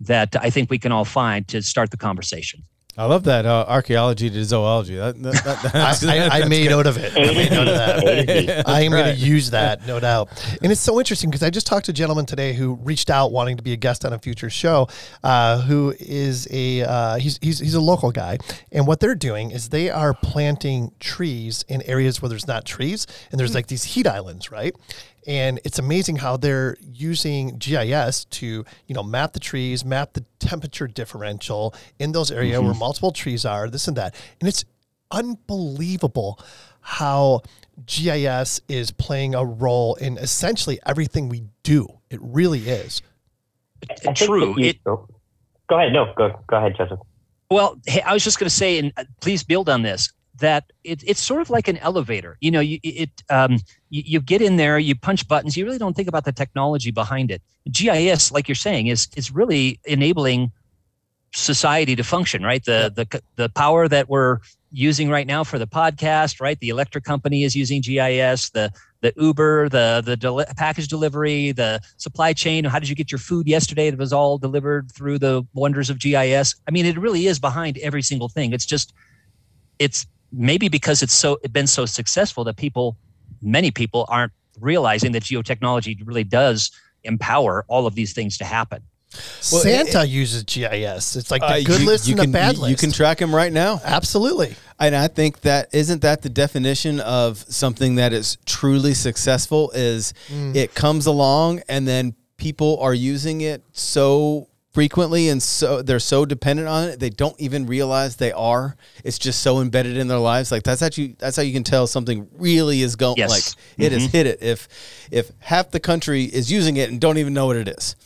that I think we can all find to start the conversation. I love that uh, archaeology to zoology. That, that, that, *laughs* that's- I, I, I made good. note of it. I made note of that. *laughs* I am going to use that, no doubt. And it's so interesting because I just talked to a gentleman today who reached out wanting to be a guest on a future show, uh, who is a uh, he's, he's he's a local guy, and what they're doing is they are planting trees in areas where there's not trees, and there's like these heat islands, right? And it's amazing how they're using GIS to, you know, map the trees, map the temperature differential in those areas where multiple trees are, this and that. And it's unbelievable how GIS is playing a role in essentially everything we do. It really is. I think True. you- It, go ahead. No, go go ahead, Joseph. Well, hey, I was just going to say, and uh, please build on this. That it, it's sort of like an elevator. You know, you it um, you, you get in there, you punch buttons. You really don't think about the technology behind it. GIS, like you're saying, is is really enabling society to function. Right, the the the power that we're using right now for the podcast. Right, the electric company is using GIS. The the Uber, the the package delivery, the supply chain. How did you get your food yesterday? It was all delivered through the wonders of GIS. I mean, it really is behind every single thing. It's just, it's maybe because it's so it's been so successful that people, many people, aren't realizing that geotechnology really does empower all of these things to happen. Well, Santa uses GIS. It's like the Uh, good you- list you and can, the bad you, list. You can track him right now. Absolutely. And I think that isn't that the definition of something that is truly successful is it comes along and then people are using it so frequently and so they're so dependent on it they don't even realize they are it's just so embedded in their lives like that's how you that's how you can tell something really is going Yes. like it has hit it if if half the country is using it and don't even know what it is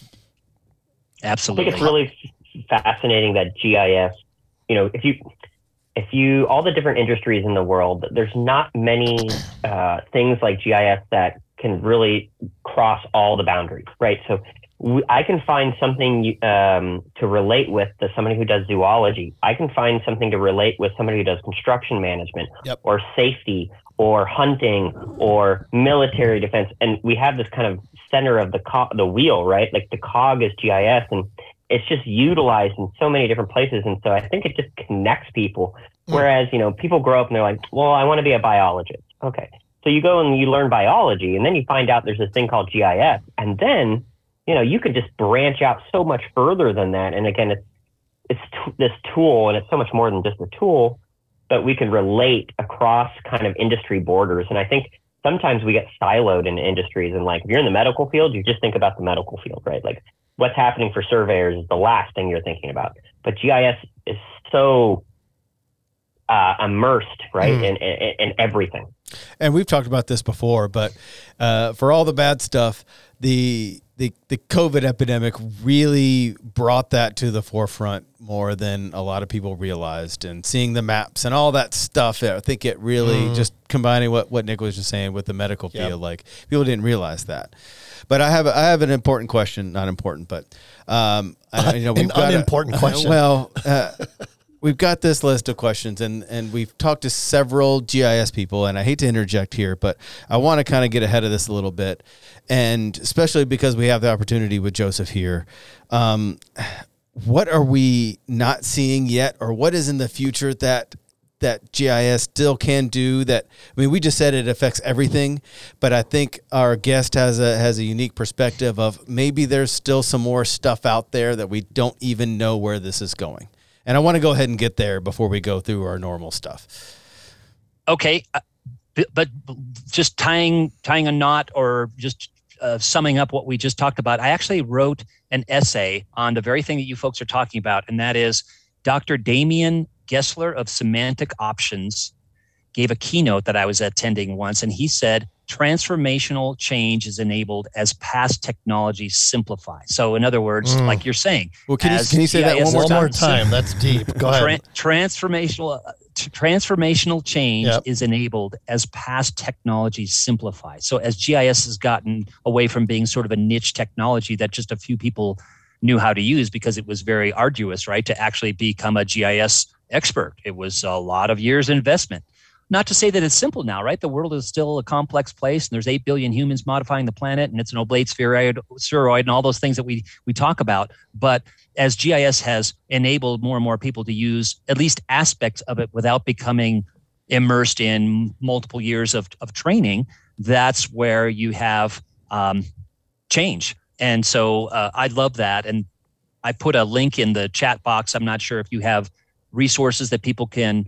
absolutely I think Absolutely. it's really fascinating that GIS, you know, if you if you all the different industries in the world, there's not many uh, things like GIS that can really cross all the boundaries, right? So w- I can find something um, to relate with to somebody who does zoology. I can find something to relate with somebody who does construction management Yep. or safety or hunting or military defense. And we have this kind of center of the co- the wheel, right? Like the cog is GIS, and it's just utilized in so many different places. And so I think it just connects people. Whereas you know people grow up and they're like, well, I want to be a biologist. Okay, so you go and you learn biology, and then you find out there's this thing called GIS, and then you know you can just branch out so much further than that. And again, it's it's t- this tool, and it's so much more than just a tool, but we can relate across kind of industry borders. And I think sometimes we get siloed in industries, and like if you're in the medical field, you just think about the medical field, right? Like what's happening for surveyors is the last thing you're thinking about. But GIS is so uh, immersed, right, Mm. in, in in everything. and we've talked about this before, but uh, for all the bad stuff, the the the COVID epidemic really brought that to the forefront more than a lot of people realized. And seeing the maps and all that stuff, I think it really just combining what what Nick was just saying with the medical Yep. field, like people didn't realize that. But I have a, I have an important question, not important, but um, I, you know, *laughs* we've got a- unimportant question. *laughs* well, uh, we've got this list of questions and, and we've talked to several GIS people and I hate to interject here, but I want to kind of get ahead of this a little bit. And especially because we have the opportunity with Joseph here. Um, what are we not seeing yet or what is in the future that that GIS still can do that I mean we just said it affects everything but I think our guest has a has a unique perspective of maybe there's still some more stuff out there that we don't even know where this is going and I want to go ahead and get there before we go through our normal stuff. Okay uh, but just tying tying a knot or just uh, summing up what we just talked about i actually wrote an essay on the very thing that you folks are talking about and that is dr damien gessler of semantic options gave a keynote that i was attending once and he said transformational change is enabled as past technology simplify so in other words Mm. like you're saying well can you, can you say that one more time more time. That's deep. Go ahead. Tran- transformational uh, t- transformational change Yep. is enabled as past technologies simplify. So as GIS has gotten away from being sort of a niche technology that just a few people knew how to use because it was very arduous, right, to actually become a GIS expert. It was a lot of years investment. Not to say that it's simple now, right? The world is still a complex place, and there's eight billion humans modifying the planet, and it's an oblate spheroid, spheroid, and all those things that we we talk about. But as GIS has enabled more and more people to use at least aspects of it without becoming immersed in multiple years of of training, that's where you have um, change. And so uh, I love that, and I put a link in the chat box. I'm not sure if you have resources that people can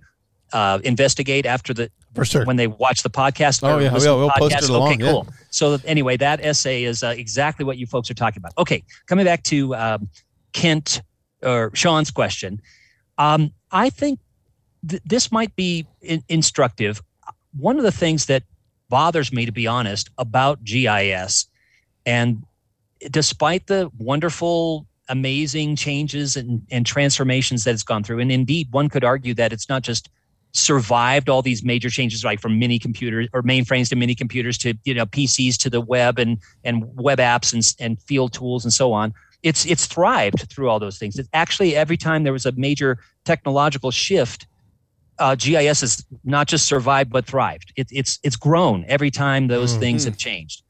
uh, investigate after the For sure. when they watch the podcast. Oh, yeah, we'll- we'll post it along, Okay, yeah. cool. So anyway, that essay is uh, exactly what you folks are talking about. Okay, coming back to um, Kent or Sean's question, um, I think th- this might be in- instructive. One of the things that bothers me, to be honest, about GIS, and despite the wonderful, amazing changes and, and transformations that it's gone through, and indeed, one could argue that it's not just survived all these major changes, like from mini computers or mainframes to mini computers to you know PCs to the web and and web apps and and field tools and so on. It's it's thrived through all those things. It's actually every time there was a major technological shift, uh, GIS has not just survived but thrived. It, it's it's grown every time those things have changed.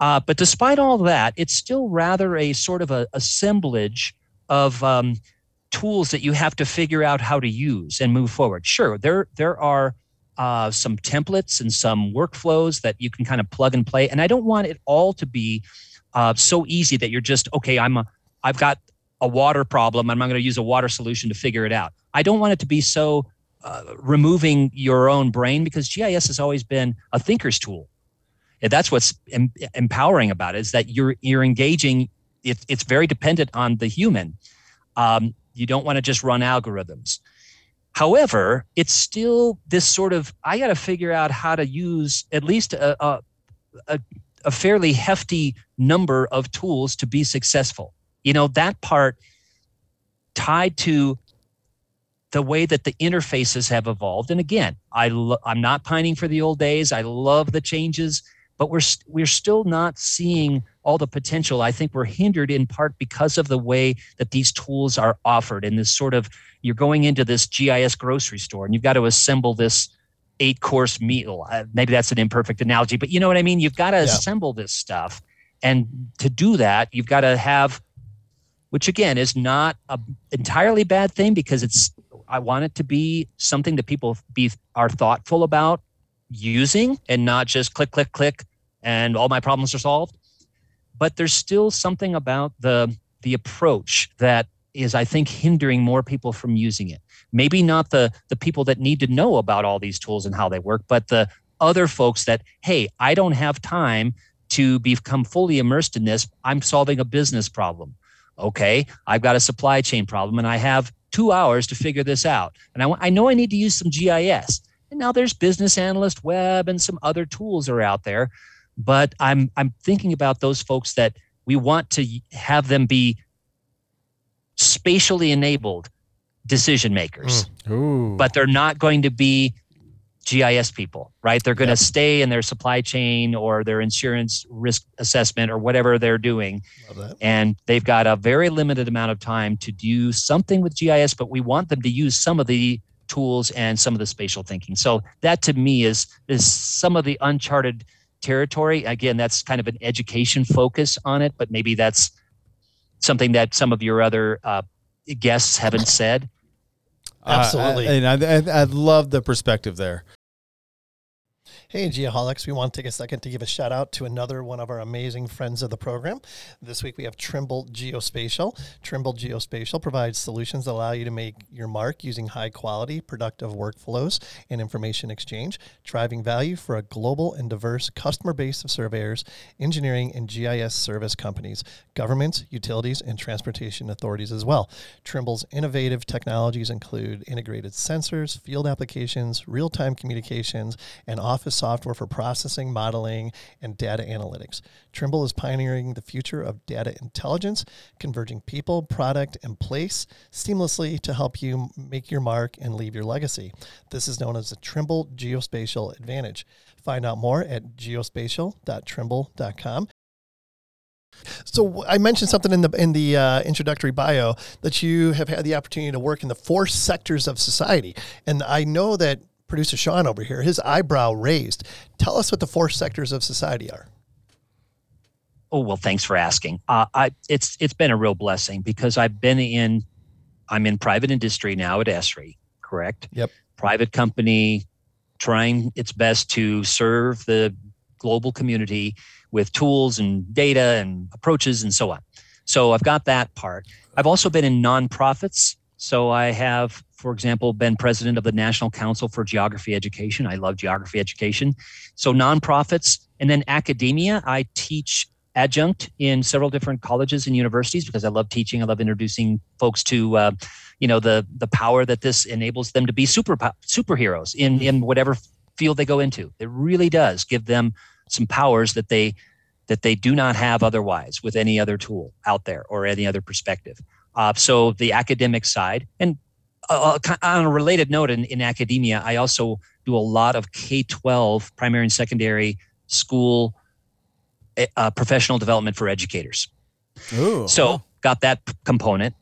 Uh, but despite all that, it's still rather a sort of a assemblage of um, tools that you have to figure out how to use and move forward. Sure, there there are uh, some templates and some workflows that you can kind of plug and play, and I don't want it all to be uh, so easy that you're just okay. I'm a I've got a water problem, I'm going to use a water solution to figure it out. I don't want it to be so uh, removing your own brain because GIS has always been a thinker's tool. And that's what's em- empowering about it is that you're you're engaging. It, it's very dependent on the human. Um, you don't want to just run algorithms. However, it's still this sort of I got to figure out how to use at least a, a, a, fairly hefty number of tools to be successful. You know that part tied to the way that the interfaces have evolved. And again, I lo- I'm not pining for the old days. I love the changes, but we're st- we're still not seeing all the potential. I think we're hindered in part because of the way that these tools are offered in this sort of you're going into this GIS grocery store and you've got to assemble this eight course meal. Uh, maybe that's an imperfect analogy, but you know what I mean? You've got to Yeah. assemble this stuff. And to do that, you've got to have which again is not a entirely bad thing because it's I want it to be something that people be are thoughtful about using and not just click click click and all my problems are solved. But there's still something about the the approach that is I think hindering more people from using it. Maybe not the the people that need to know about all these tools and how they work, but the other folks that hey, I don't have time to become fully immersed in this. I'm solving a business problem okay i've got a supply chain problem and i have two hours to figure this out and I, I know i need to use some gis and now there's business analyst web and some other tools are out there but i'm i'm thinking about those folks that we want to have them be spatially enabled decision makers hmm. Ooh. but they're not going to be GIS people, right? They're going to stay in their supply chain or their insurance risk assessment or whatever they're doing. And they've got a very limited amount of time to do something with GIS, but we want them to use some of the tools and some of the spatial thinking. So that to me is is some of the uncharted territory. Again, that's kind of an education focus on it, but maybe that's something that some of your other uh, guests haven't said. Absolutely. Uh, I, and I, I, I love the perspective there. Hey, Geoholics, we want to take a second to give a shout out to another one of our amazing friends of the program. This week we have Trimble Geospatial. Trimble Geospatial provides solutions that allow you to make your mark using high quality, productive workflows and information exchange, driving value for a global and diverse customer base of surveyors, engineering, and GIS service companies, governments, utilities, and transportation authorities as well. Trimble's innovative technologies include integrated sensors, field applications, real time communications, and office software for processing, modeling, and data analytics. Trimble is pioneering the future of data intelligence, converging people, product, and place seamlessly to help you make your mark and leave your legacy. This is known as the Trimble Geospatial Advantage. Find out more at geospatial.trimble.com. So I mentioned something in the in the uh, introductory bio that you have had the opportunity to work in the four sectors of society, and I know that producer Sean over here, his eyebrow raised. Tell us what the four sectors of society are. Oh well, thanks for asking. Uh, I it's it's been a real blessing because I've been in I'm in private industry now at Esri, correct? Yep. Private company trying its best to serve the global community with tools and data and approaches and so on. So I've got that part. I've also been in nonprofits. So I have, for example, been president of the National Council for Geography Education. I love geography education. So nonprofits and then academia. I teach adjunct in several different colleges and universities because I love teaching. I love introducing folks to, uh, you know, the the power that this enables them to be super superheroes in in whatever field they go into. It really does give them some powers that they that they do not have otherwise with any other tool out there or any other perspective. Uh, so the academic side, and uh, uh on a related note, in, in academia, I also do a lot of K twelve primary and secondary school eh, uh, professional development for educators. Ooh, So got that component.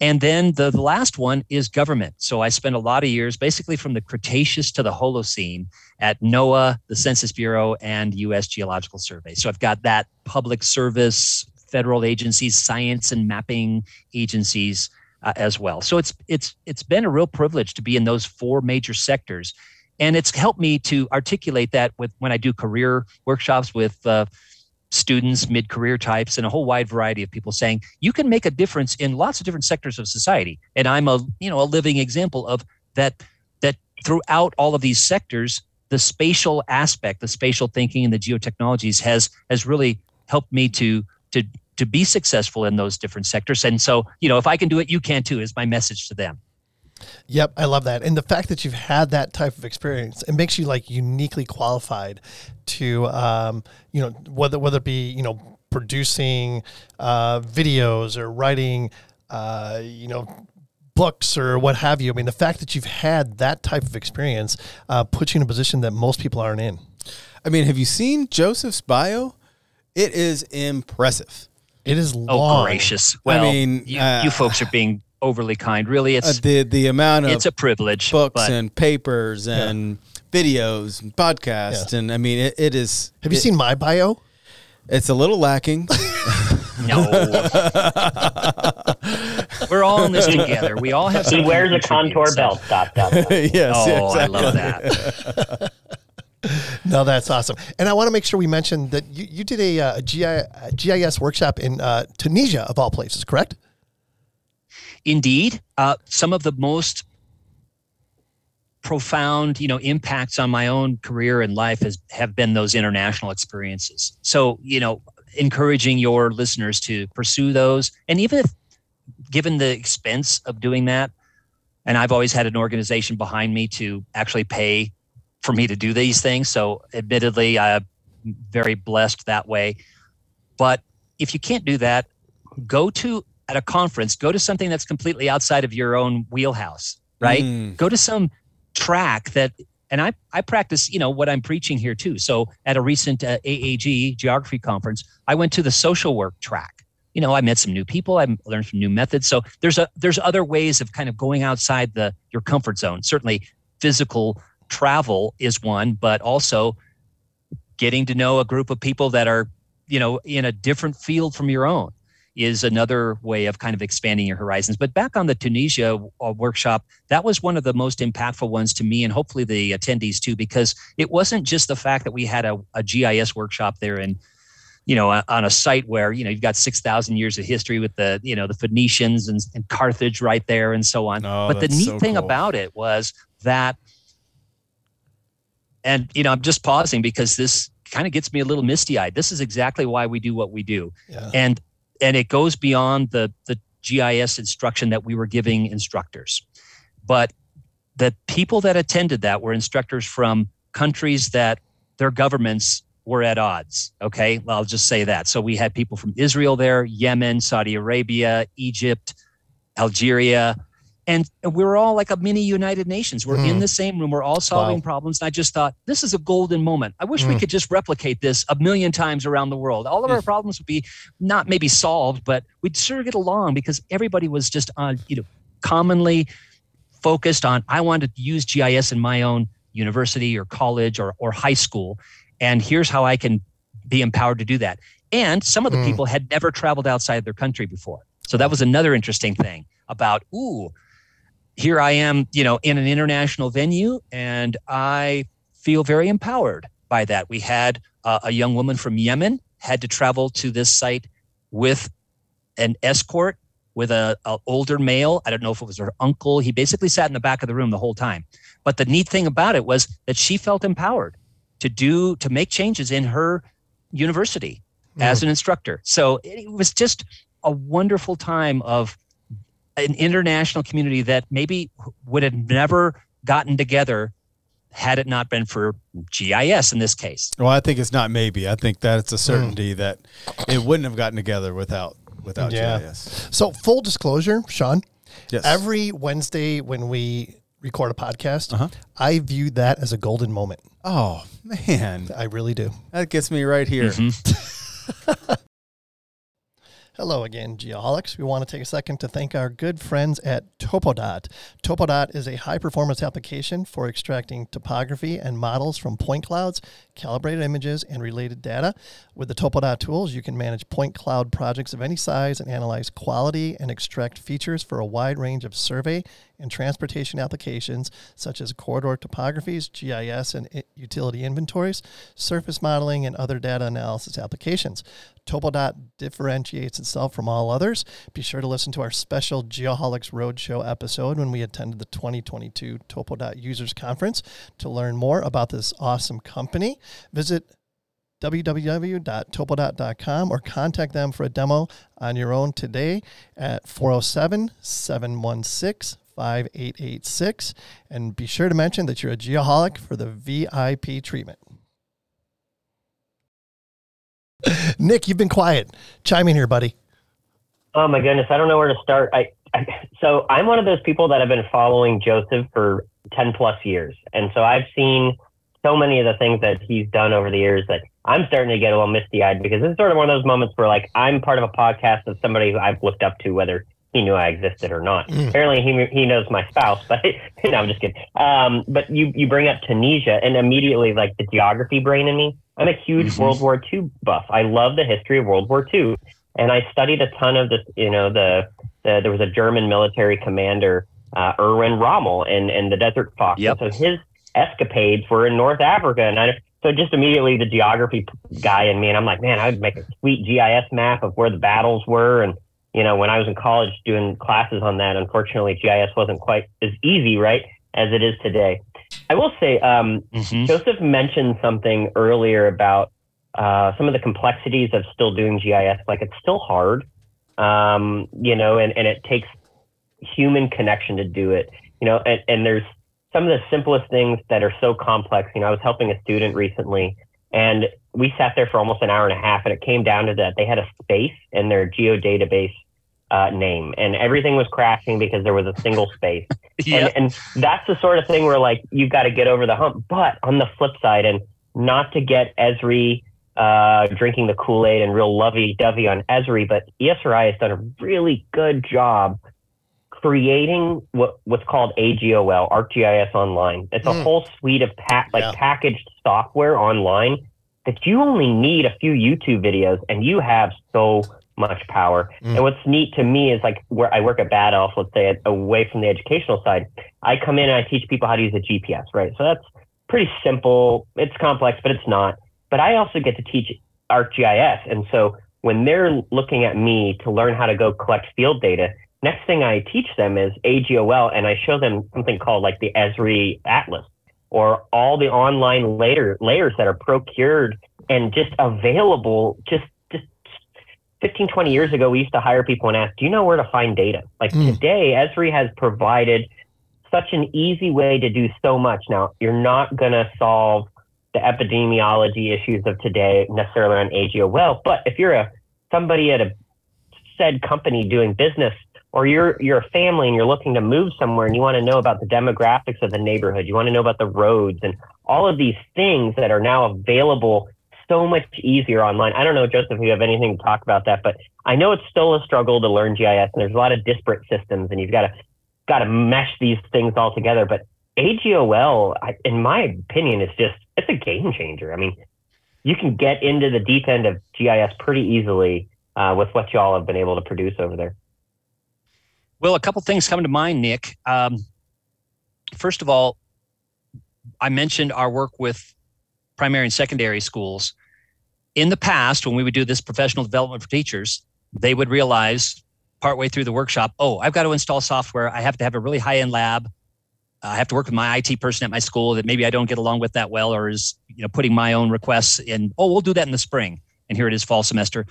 And then the, the last one is government. So I spent a lot of years, basically from the Cretaceous to the Holocene, at NOAA, the Census Bureau, and U.S. Geological Survey. So I've got that public service, federal agencies, science and mapping agencies uh, as well. So it's it's it's been a real privilege to be in those four major sectors, and it's helped me to articulate that with when I do career workshops with. Uh, students, mid career types, and a whole wide variety of people saying you can make a difference in lots of different sectors of society. And I'm a you know a living example of that. That throughout all of these sectors, the spatial aspect, the spatial thinking, and the geotechnologies has has really helped me to to to be successful in those different sectors. And so you know if I can do it, you can too. Is my message to them. Yep, I love that. And the fact that you've had that type of experience, it makes you like uniquely qualified to, um, you know, whether whether it be you know producing uh, videos or writing, uh, you know, books or what have you. I mean, the fact that you've had that type of experience uh, puts you in a position that most people aren't in. I mean, have you seen Joseph's bio? It is impressive. It is long. Oh, gracious! Well, I mean, you, uh, you folks are being overly kind. Really, Uh, it's the the amount of it's a privilege. books but and papers and videos and podcasts, and I mean, it, it is. Have you seen my bio? It's a little lacking. *laughs* *laughs* no, we're all in this together. We all have. He to wears a contour belt. Dot, dot, dot. *laughs* yes. Oh, I love that. *laughs* No, that's awesome. And I want to make sure we mention that you, you did a, uh, a, GI, a GIS workshop in uh, Tunisia, of all places, correct? Indeed, uh, some of the most profound, you know, impacts on my own career and life has have been those international experiences. So, you know, encouraging your listeners to pursue those, and even if, given the expense of doing that, and I've always had an organization behind me to actually pay for me to do these things. So, admittedly, I'm very blessed that way. But if you can't do that, go to at a conference, go to something that's completely outside of your own wheelhouse, right? Mm. Go to some track that, and I, I practice, you know, what I'm preaching here too. So at a recent uh, AAG geography conference, I went to the social work track. You know, I met some new people. I learned some new methods. So there's a there's other ways of kind of going outside the your comfort zone. Certainly, physical travel is one, but also getting to know a group of people that are, you know, in a different field from your own is another way of kind of expanding your horizons. But back on the Tunisia uh, workshop, that was one of the most impactful ones to me and hopefully the attendees too, because it wasn't just the fact that we had a, a GIS workshop there and you know, on a site where you know you've got six thousand years of history with the you know the Phoenicians and, and Carthage right there and so on. Oh, but the neat so thing cool. about it was that, and you know, I'm just pausing because this kind of gets me a little misty eyed. This is exactly why we do what we do Yeah. and and it goes beyond the the GIS instruction that we were giving instructors. But the people that attended that were instructors from countries that their governments were at odds. Okay, well, I'll just say that. So we had people from Israel there, Yemen, Saudi Arabia, Egypt, Algeria, and we were all like a mini United Nations. We're in Mm. the same room. We're all solving Wow. problems. And I just thought this is a golden moment. I wish we Mm. could just replicate this a million times around the world. All of our problems would be not maybe solved, but we'd sure get along because everybody was just on, you know, commonly focused on I wanted to use GIS in my own university or college or, or high school. And here's how I can be empowered to do that. And some of the Mm. people had never traveled outside their country before. So that was another interesting thing about, ooh, here I am, you know, in an international venue, and I feel very empowered by that. We had uh, a young woman from Yemen had to travel to this site with an escort with a, a older male. I don't know if it was her uncle. He basically sat in the back of the room the whole time. But the neat thing about it was that she felt empowered to do to make changes in her university as an instructor. So it was just a wonderful time of an international community that maybe would have never gotten together had it not been for GIS in this case. Well, I think it's not maybe. I think that it's a certainty that it wouldn't have gotten together without without Yeah. GIS. So, full disclosure, Sean, Yes. every Wednesday when we record a podcast, Uh-huh. I view that as a golden moment. oh man, I really do. that gets me right here. *laughs* Hello again, Geoholics. We want to take a second to thank our good friends at Topodot. Topodot is a high performance application for extracting topography and models from point clouds, calibrated images, and related data. With the Topodot tools, you can manage point cloud projects of any size and analyze quality and extract features for a wide range of survey and transportation applications such as corridor topographies, GIS and utility inventories, surface modeling, and other data analysis applications. Topodot differentiates itself from all others. Be sure to listen to our special Geoholics Roadshow episode when we attended the 2022 Topodot Users Conference to learn more about this awesome company. Visit www.topodot.com or contact them for a demo on your own today at 407 716 5886. And be sure to mention that you're a geoholic for the VIP treatment. Nick, you've been quiet. Chime in here, buddy. Oh my goodness, I don't know where to start. I, I so I'm one of those people that have been following Joseph for 10 plus years. And so I've seen so many of the things that he's done over the years that I'm starting to get a little misty eyed because this is sort of one of those moments where like I'm part of a podcast of somebody who I've looked up to, whether he knew I existed or not. Mm. Apparently he he knows my spouse, *laughs* but no, I'm just kidding. Um, but you you bring up Tunisia and immediately like the geography brain in me. I'm a huge Mhm. World War II buff. I love the history of World War II and I studied a ton of this. You know, the, the there was a German military commander, uh, Erwin Rommel, and and the Desert Fox. Yep. So his escapades were in North Africa, and I so just immediately the geography guy in me, and I'm like, man, I would make a sweet GIS map of where the battles were, and you know, when I was in college doing classes on that, unfortunately, GIS wasn't quite as easy, right, as it is today. I will say, um, Mhm. Joseph mentioned something earlier about uh, some of the complexities of still doing GIS. Like it's still hard, um, you know, and, and it takes human connection to do it, you know, and, and there's some of the simplest things that are so complex. You know, I was helping a student recently and we sat there for almost an hour and a half and it came down to that they had a space in their geodatabase uh, name and everything was crashing because there was a single space. *laughs* Yeah. And, and that's the sort of thing where like you've got to get over the hump. But on the flip side, and not to get Esri uh, drinking the Kool Aid and real lovey dovey on Esri, but ESRI has done a really good job creating what what's called AGOL, ArcGIS Online. It's a Mm. whole suite of pa- like Yeah. packaged software online that you only need a few YouTube videos, and you have so much power. Mm. And what's neat to me is like where I work at Bad Elf, let's say away from the educational side, I come in and I teach people how to use a GPS, right? So that's pretty simple. It's complex, but it's not. But I also get to teach ArcGIS. And so when they're looking at me to learn how to go collect field data, next thing I teach them is AGOL and I show them something called like the Esri Atlas or all the online layer layers that are procured and just available. Just just 15 20 years ago we used to hire people and ask do you know where to find data? Like Mm. today esri has provided such an easy way to do so much. Now you're not going to solve the epidemiology issues of today necessarily on agol but if you're a somebody at a said company doing business or you're you're a family and you're looking to move somewhere and you want to know about the demographics of the neighborhood you want to know about the roads and all of these things that are now available so much easier online i don't know joseph if you have anything to talk about that but i know it's still a struggle to learn gis and there's a lot of disparate systems and you've got to got to mesh these things all together but AGOL, in my opinion, is just it's a game changer. I mean, you can get into the deep end of GIS pretty easily uh, with what y'all have been able to produce over there. Well, a couple things come to mind, Nick. Um, first of all, I mentioned our work with primary and secondary schools. In the past, when we would do this professional development for teachers, they would realize partway through the workshop, oh, I've got to install software. I have to have a really high end lab. I have to work with my IT person at my school that maybe I don't get along with that well, or is you know putting my own requests in. Oh, we'll do that in the spring, and here it is fall semester.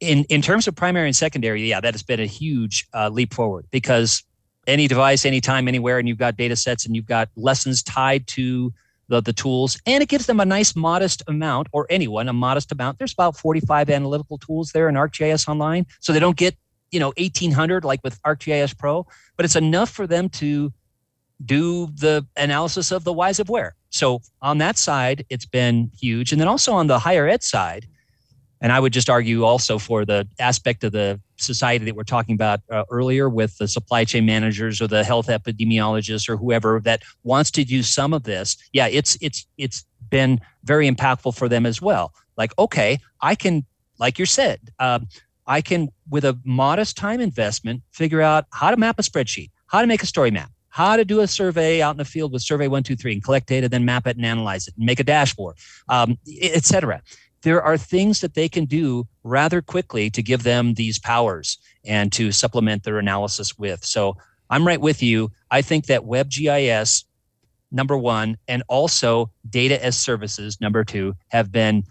In in terms of primary and secondary, yeah, that has been a huge uh, leap forward because any device, anytime, anywhere, and you've got data sets and you've got lessons tied to the, the tools, and it gives them a nice modest amount, or anyone a modest amount. There's about 45 analytical tools there in ArcGIS Online, so they don't get you know 1800 like with ArcGIS Pro, but it's enough for them to do the analysis of the whys of where. So on that side, it's been huge, and then also on the higher ed side, and I would just argue also for the aspect of the society that we're talking about uh, earlier with the supply chain managers or the health epidemiologists or whoever that wants to do some of this. Yeah, it's it's it's been very impactful for them as well. Like, okay, I can, like you said, um, I can with a modest time investment figure out how to map a spreadsheet, how to make a story map, how to do a survey out in the field with survey one two three and collect data, then map it and analyze it and make a dashboard, um, et cetera there are things that they can do rather quickly to give them these powers and to supplement their analysis with. So I'm right with you. I think that WebGIS, number one, and also data as services, number two, have been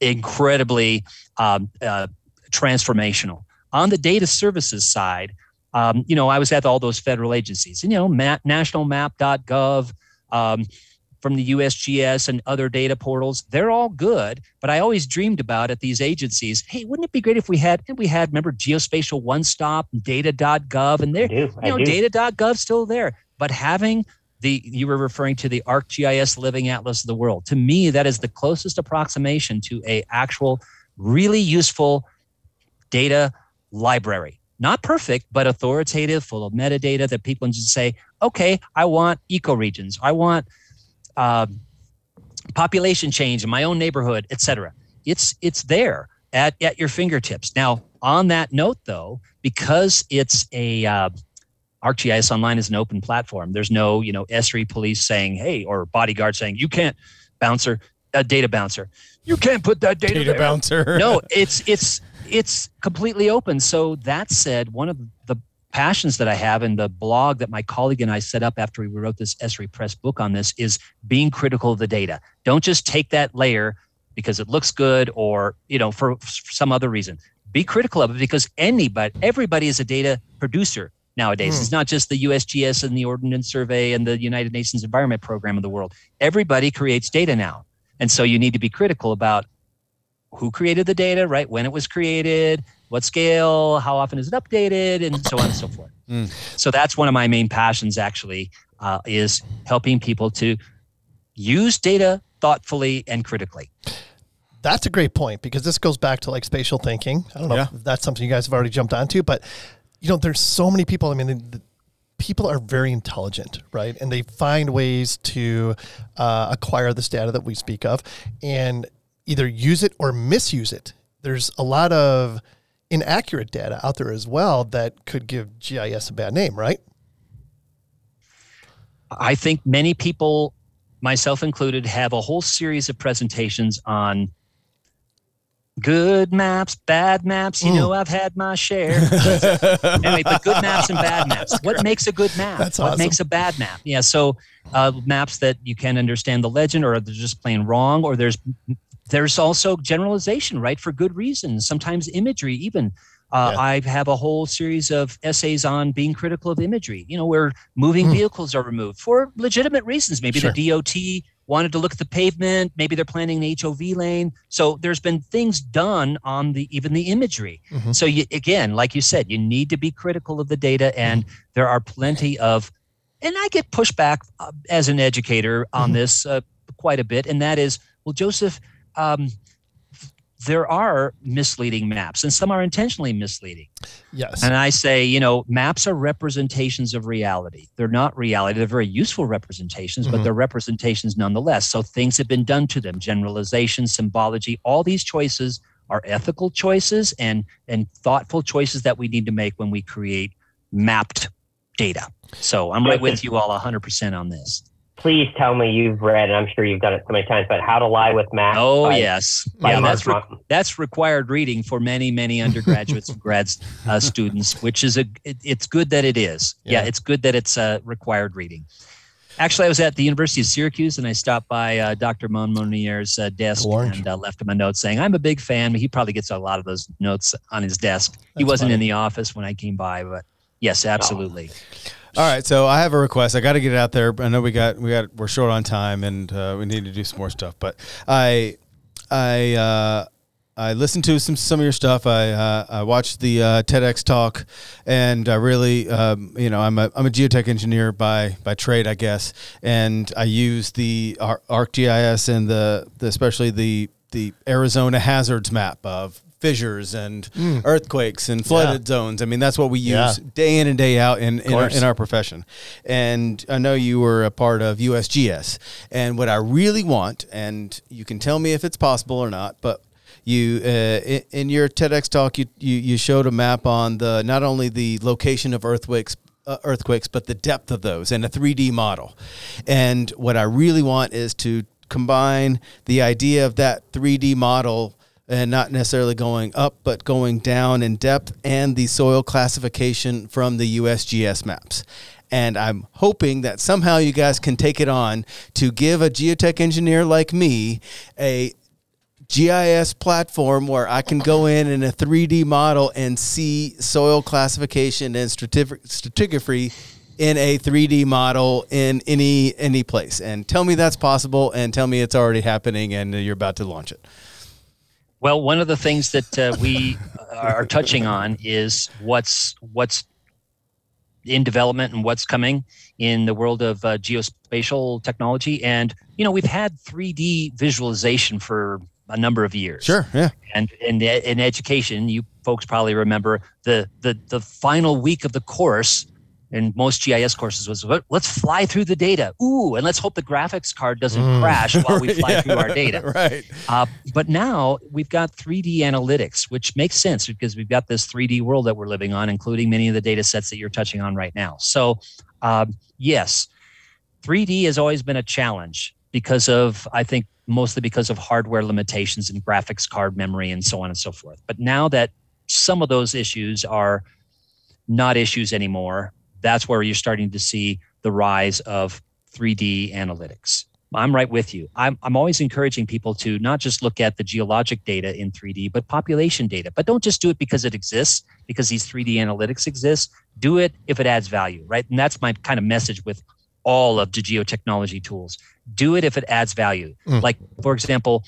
incredibly um, uh, transformational. On the data services side, um, you know, I was at all those federal agencies, and, you know, map, nationalmap.gov, um, from the USGS and other data portals. They're all good, but I always dreamed about at these agencies. Hey, wouldn't it be great if we had if we had remember geospatial one stop data.gov and there you know do. data.gov's still there, but having the you were referring to the ArcGIS Living Atlas of the world. To me, that is the closest approximation to a actual really useful data library. Not perfect, but authoritative, full of metadata that people can just say, okay, I want ecoregions. I want um, population change in my own neighborhood, et cetera. It's it's there at, at your fingertips. Now, on that note, though, because it's a uh, ArcGIS Online is an open platform. There's no you know ESRI police saying, hey, or bodyguard saying you can't bouncer a data bouncer. You can't put that data, Data bouncer. no, it's it's it's completely open. So that said, one of the passions that I have and the blog that my colleague and I set up after we wrote this Esri Press book on this is being critical of the data. Don't just take that layer because it looks good or you know for, for some other reason. Be critical of it because anybody, everybody is a data producer nowadays. Hmm. It's not just the USGS and the Ordnance Survey and the United Nations Environment Program of the world. Everybody creates data now, and so you need to be critical about who created the data, right? When it was created, what scale, how often is it updated, and so on and so forth. Mm. So that's one of my main passions, actually, uh, is helping people to use data thoughtfully and critically. That's a great point because this goes back to like spatial thinking. I don't know Yeah. if that's something you guys have already jumped onto, but you know, there's so many people. I mean, the, the people are very intelligent, right? And they find ways to uh, acquire this data that we speak of and either use it or misuse it. There's a lot of inaccurate data out there as well that could give GIS a bad name, right? I think many people, myself included, have a whole series of presentations on good maps, bad maps. You Mm. know, I've had my share. *laughs* anyway, but good maps and bad maps. What makes a good map? That's what awesome. makes a bad map? Yeah. So uh, maps that you can't understand the legend, or they're just plain wrong, or there's there's also generalization, right? For good reasons. Sometimes imagery, even. Uh, Yeah. I have a whole series of essays on being critical of imagery. You know, where moving Hmm. vehicles are removed for legitimate reasons. Maybe Sure. the DOT wanted to look at the pavement. Maybe they're planning an HOV lane. So there's been things done on the even the imagery. Mhm. So you, again, like you said, you need to be critical of the data, and there are plenty of. And I get pushback uh, as an educator on Mhm. this uh, quite a bit, and that is, well, Joseph, um, there are misleading maps and some are intentionally misleading. Yes. And I say, you know, maps are representations of reality. They're not reality. They're very useful representations, but Mhm. they're representations nonetheless. So things have been done to them generalization, symbology, all these choices are ethical choices and, and thoughtful choices that we need to make when we create mapped data. So I'm right with you all 100% on this. Please tell me you've read, and I'm sure you've done it so many times, but How to Lie with Maps. Oh, by- yes. by Yeah, Mark that's, re- that's required reading for many many undergraduates and grad uh, *laughs* students which is a it, it's good that it is yeah, Yeah. it's good that it's uh, required reading actually i was at the university of syracuse and i stopped by uh, dr monmonier's uh, desk Orange. and uh, left him a note saying i'm a big fan he probably gets a lot of those notes on his desk he wasn't in the office when i came by but yes absolutely All right, so I have a request. I got to get it out there. I know we got we got we're short on time and uh, we need to do some more stuff. But I I uh, I listened to some some of your stuff. I uh, I watched the uh, TEDx talk, and I really um, you know I'm a I'm a geotech engineer by by trade, I guess, and I use the ArcGIS and the, the especially the the Arizona hazards map of fissures and earthquakes and flooded zones. I mean, that's what we use Yeah. day in and day out in in our, in our profession. And I know you were a part of USGS. And what I really want, and you can tell me if it's possible or not, but you uh, in, in your TEDx talk, you, you you showed a map on the not only the location of earthquakes. Uh, earthquakes, but the depth of those and a 3D model. And what I really want is to combine the idea of that 3D model and not necessarily going up, but going down in depth and the soil classification from the USGS maps. And I'm hoping that somehow you guys can take it on to give a geotech engineer like me a GIS platform where I can go in in a 3D model and see soil classification and stratigraphy in a 3D model in any any place. And tell me that's possible and tell me it's already happening and you're about to launch it. Well, one of the things that uh, we are touching on is what's what's in development and what's coming in the world of uh, geospatial technology. And you know, we've had 3D visualization for a number of years. Sure, yeah. And in in education, you folks probably remember the the the final week of the course in most GIS courses was "Let- let's fly through the data. Ooh, and let's hope the graphics card doesn't Mm. crash while we *laughs* fly Yeah, through our data. *laughs* Right. Uh, but now we've got 3D analytics, which makes sense because we've got this 3D world that we're living on, including many of the data sets that you're touching on right now. So, um, yes, 3D has always been a challenge because of, I think, mostly because of hardware limitations and graphics card memory and so on and so forth. But now that some of those issues are not issues anymore, that's where you're starting to see the rise of 3D analytics. I'm right with you. I'm, I'm always encouraging people to not just look at the geologic data in 3D, but population data. But don't just do it because it exists, because these 3D analytics exist. Do it if it adds value, right? And that's my kind of message with all of the geotechnology tools. Do it if it adds value. Mm. Like, for example,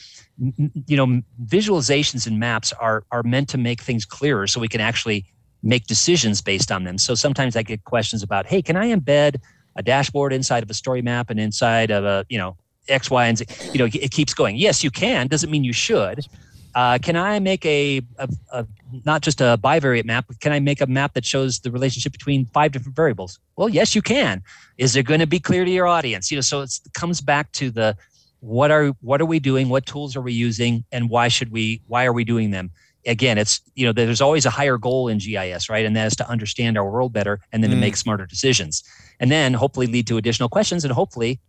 you know, visualizations and maps are are meant to make things clearer, so we can actually make decisions based on them. So sometimes I get questions about, hey, can I embed a dashboard inside of a story map and inside of a you know X, Y, and Z. You know, it keeps going. Yes, you can. Doesn't mean you should. Uh, can I make a, a, a not just a bivariate map? But can I make a map that shows the relationship between five different variables? Well, yes, you can. Is it going to be clear to your audience? You know, so it comes back to the what are what are we doing? What tools are we using? And why should we? Why are we doing them? Again, it's you know there's always a higher goal in GIS, right? And that is to understand our world better and then to Mm. make smarter decisions, and then hopefully lead to additional questions and hopefully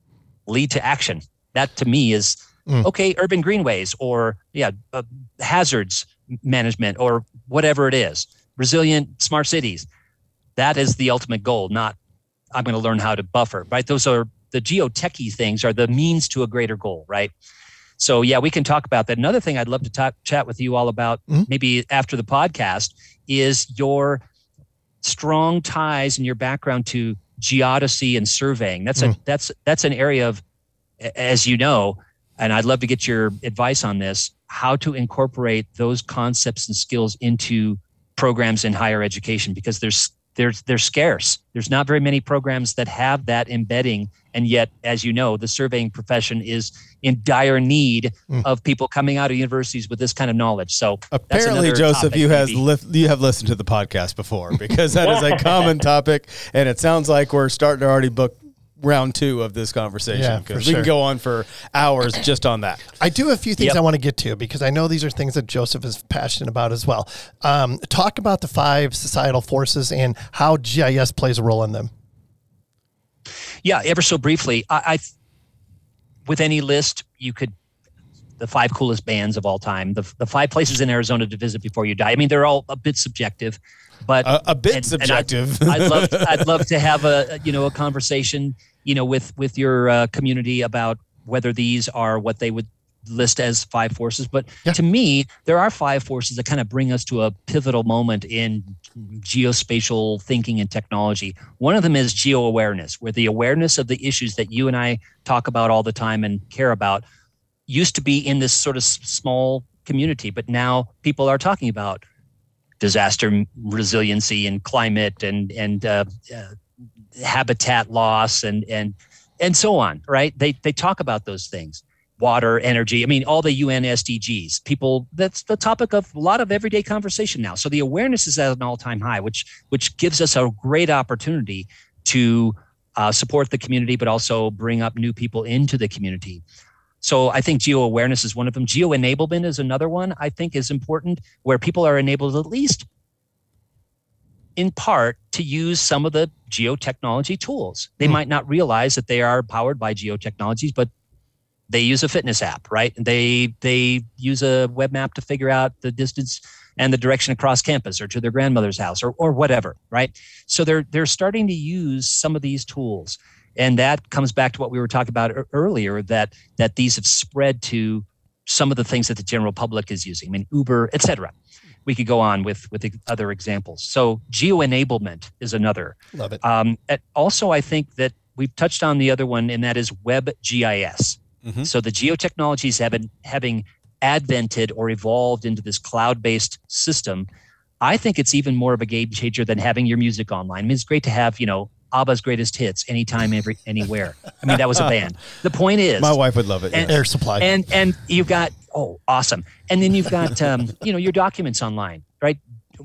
lead to action. That to me is Mm. okay. Urban greenways or yeah, uh, hazards management or whatever it is. Resilient smart cities. That is the ultimate goal. Not I'm going to learn how to buffer. Right. Those are the geotechy things are the means to a greater goal. Right. So yeah, we can talk about that. Another thing I'd love to talk chat with you all about, Mhm. maybe after the podcast, is your strong ties and your background to geodesy and surveying. That's a that's that's an area of, as you know, and I'd love to get your advice on this. How to incorporate those concepts and skills into programs in higher education because there's there's they're scarce. There's not very many programs that have that embedding And yet, as you know, the surveying profession is in dire need Mm. of people coming out of universities with this kind of knowledge. So that's Apparently, Joseph, you has li- you have listened to the podcast before because that is a *laughs* common topic, and it sounds like we're starting to already book round two of this conversation Yeah, because for we sure. can go on for hours just on that. I do have a few things Yep. I want to get to because I know these are things that Joseph is passionate about as well. Um, talk about the five societal forces and how GIS plays a role in them. Yeah, ever so briefly, I, I with any list you could the five coolest bands of all time, the the five places in Arizona to visit before you die. I mean, they're all a bit subjective, but A, a bit and- and subjective. I'd, *laughs* I'd love *laughs* I'd love to have a you know a conversation you know with with your uh, community about whether these are what they would list as five forces. But Yeah. to me, there are five forces that kind of bring us to a pivotal moment in geospatial thinking and technology. One of them is geo awareness, where the awareness of the issues that you and I talk about all the time and care about used to be in this sort of small community, but now people are talking about disaster resiliency and climate and and uh, uh, habitat loss and and and so on. Right? They they talk about those things. Water, energy. I mean, all the UN SDGs. People. That's the topic of a lot of everyday conversation now. So the awareness is at an all-time high, which which gives us a great opportunity to uh, support the community, but also bring up new people into the community. So I think geo awareness is one of them. Geo enablement is another one I think is important, where people are enabled at least in part to use some of the geotechnology tools. They Hmm. might not realize that they are powered by geotechnologies, but they use a fitness app, right? They they use a web map to figure out the distance and the direction across campus or to their grandmother's house or or whatever, right? So they're they're starting to use some of these tools. And that comes back to what we were talking about earlier that that these have spread to some of the things that the general public is using. I mean, Uber, et cetera. We could go on with with the other examples. So geo enablement is another. Love it. Um, also, I think that we've touched on the other one, and that is web GIS. Mhm. So the geotechnologies have been having advented or evolved into this cloud-based system. I think it's even more of a game changer than having your music online. I mean, it's great to have, you know, ABBA's greatest hits anytime, every *laughs* anywhere. I mean, that was a band. The point is, My wife would love it. And- yes. Air supply. and and you've got oh awesome and then you've got um, *laughs* you know your documents online right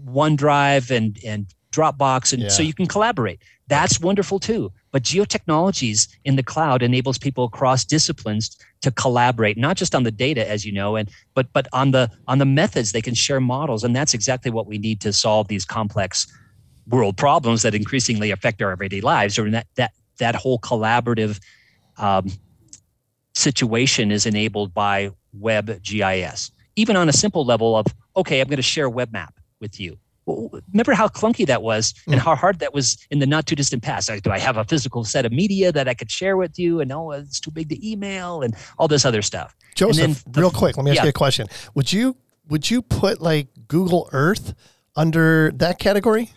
onedrive and and dropbox and so you can collaborate that's wonderful too but geotechnologies in the cloud enables people across disciplines to collaborate not just on the data as you know and but but on the on the methods they can share models and that's exactly what we need to solve these complex world problems that increasingly affect our everyday lives or that that that whole collaborative um, situation is enabled by web GIS. Even on a simple level of, okay, I'm going to share a web map with you. Remember how clunky that was and how hard that was in the not too distant past. Like, do I have a physical set of media that I could share with you? And oh, it's too big to email and all this other stuff. And then Joseph, the- real quick, let me ask yeah. you a question. Would you would you put like Google Earth under that category?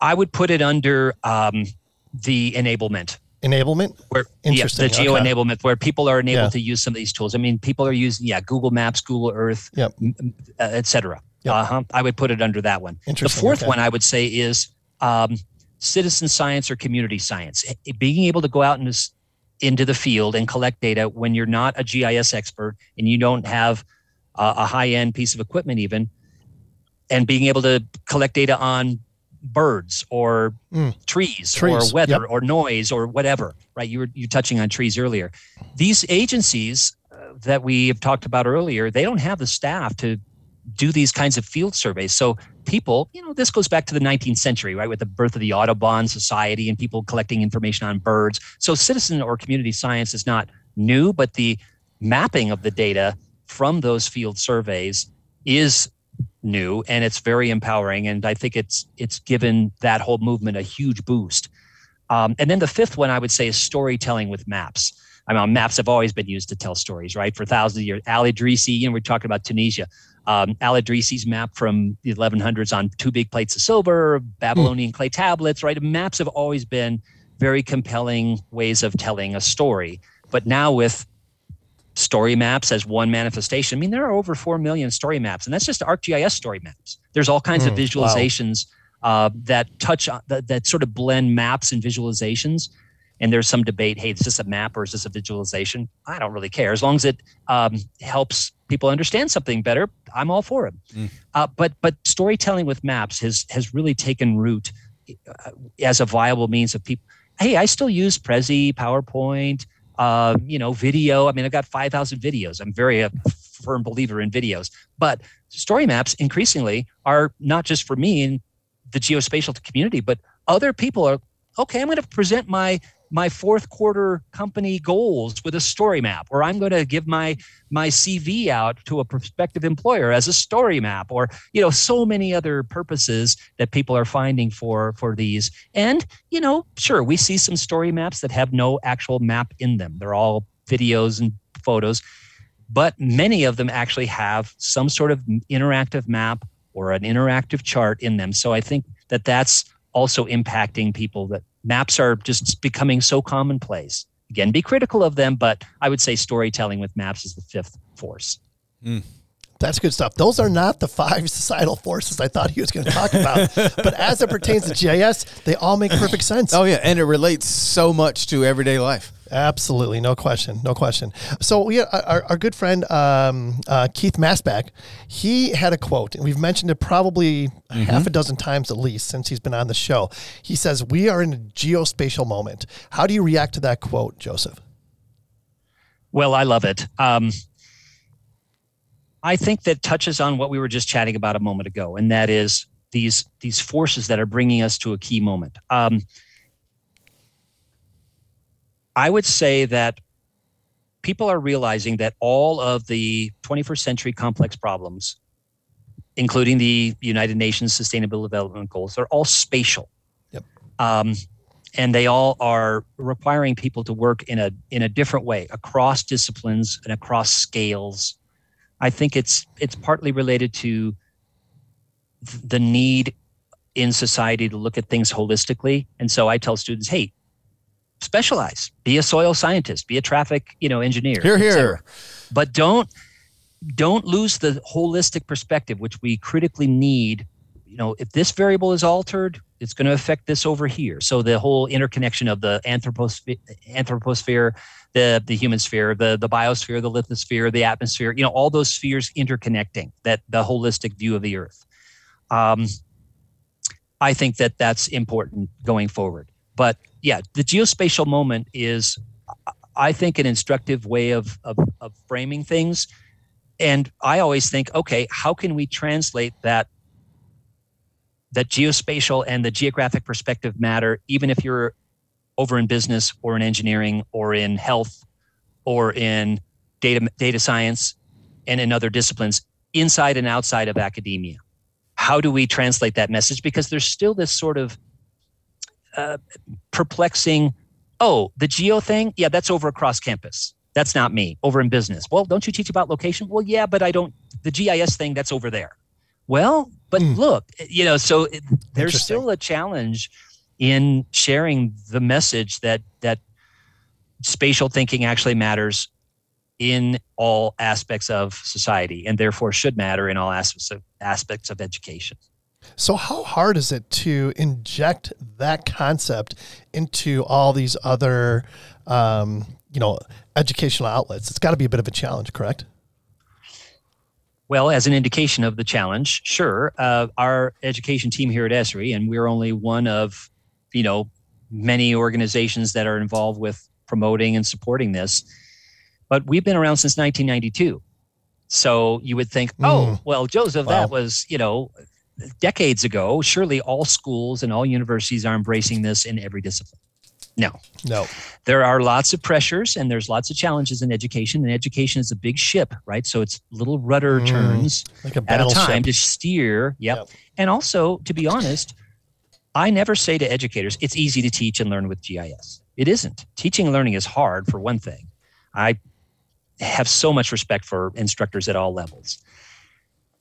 I would put it under um, the enablement. Enablement? where Interesting, yeah, the geo okay. enablement where people are enabled Yeah. to use some of these tools. I mean, people are using yeah, Google Maps, Google Earth, Yep. uh, et cetera. Yep. Uh-huh. I would put it under that one. The fourth okay. one I would say is um, citizen science or community science. Being able to go out in this, into the field and collect data when you're not a GIS expert and you don't have uh, a high end piece of equipment even, and being able to collect data on birds or Mm. trees, Trees, or weather yep. or noise or whatever. Right? You were you touching on trees earlier. These agencies uh, that we have talked about earlier, they don't have the staff to do these kinds of field surveys. So people, you know, this goes back to the 19th century, right, with the birth of the Audubon Society and people collecting information on birds. So citizen or community science is not new, but the mapping of the data from those field surveys is new and it's very empowering and i think it's it's given that whole movement a huge boost. Um, and then the fifth one i would say is storytelling with maps. I mean maps have always been used to tell stories right? For thousands of years. Al idrisi you know we're talking about tunisia um, al idrisi's map from the 1100s on two big plates of silver babylonian clay tablets right maps have always been very compelling ways of telling a story but now with story maps as one manifestation. I mean, there are over 4 million story maps, and that's just ArcGIS story maps. There's all kinds of Mm, wow. visualizations uh, that touch on that, that sort of blend maps and visualizations. and there's some debate hey is this a map or is this a visualization i don't really care as long as it um, helps people understand something better i'm all for it. Mm. uh, but but storytelling with maps has has really taken root uh, as a viable means of people hey i still use prezi powerpoint uh, you know video. I mean i've got 5000 videos. I'm very a firm believer in videos. But story maps increasingly are not just for me and the geospatial community but other people are okay i'm going to present my my fourth quarter company goals with a story map or i'm going to give my my cv out to a prospective employer as a story map or you know so many other purposes that people are finding for for these. And you know sure we see some story maps that have no actual map in them. They're all videos and photos but many of them actually have some sort of interactive map or an interactive chart in them. So i think that that's also impacting people that maps are just becoming so commonplace. Again be critical of them but i would say storytelling with maps is the fifth force hmm. That's good stuff. Those are not the five *laughs* societal forces I thought he was going to talk about. *laughs* but as it pertains to GIS, they all make perfect *clears throat* sense. Oh yeah, and it relates so much to everyday life. Absolutely, no question, no question. So we our, our good friend um, uh, Keith Masback, he had a quote, and we've mentioned it probably half a dozen times at least since he's been on the show. He says, "We are in a geospatial moment." How do you react to that quote, Joseph? Well, I love it. Um, I think that touches on what we were just chatting about a moment ago, and that is these these forces that are bringing us to a key moment. Um, I would say that people are realizing that all of the 21st century complex problems, including the United Nations Sustainable Development Goals, are all spatial. Yep. Um, and they all are requiring people to work in a in a different way across disciplines and across scales. I think it's it's partly related to the need in society to look at things holistically. And so I tell students, hey, specialize, be a soil scientist, be a traffic, you know, engineer. Here, here. But don't don't lose the holistic perspective, which we critically need. You know, if this variable is altered, it's going to affect this over here. So the whole interconnection of the anthroposphere, anthroposphere the the human sphere, the the biosphere, the lithosphere, the atmosphere, you know, all those spheres interconnecting. That the holistic view of the Earth. Um, I think that that's important going forward. But yeah, the geospatial moment is, I think, an instructive way of of, of framing things. And I always think, okay, how can we translate that that geospatial and the geographic perspective matter, even if you're over in business or in engineering or in health or in data data science and in other disciplines inside and outside of academia. How do we translate that message? Because there's still this sort of uh, perplexing oh the geo thing? Yeah that's over across campus. That's not me. Over in business. Well don't you teach about location? Well yeah but i don't the gis thing that's over there. Well but Hmm. look you know so it, there's still a challenge in sharing the message that that spatial thinking actually matters in all aspects of society and therefore should matter in all aspects of aspects of education So how hard is it to inject that concept into all these other, um, you know, educational outlets? It's got to be a bit of a challenge, correct? Well, as an indication of the challenge, sure. Uh, our education team here at Esri, and we're only one of, you know, many organizations that are involved with promoting and supporting this. But we've been around since 1992. So you would think, oh, well, Joseph, Wow. that was, you know, decades ago. Surely all schools and all universities are embracing this in every discipline. No, No. there are lots of pressures and there's lots of challenges in education and education is a big ship right so it's little rudder Mm, turns Like a at a time to steer yep. Yep. and also to be honest i never say to educators it's easy to teach and learn with gis it isn't. Teaching and learning is hard for one thing. I have so much respect for instructors at all levels.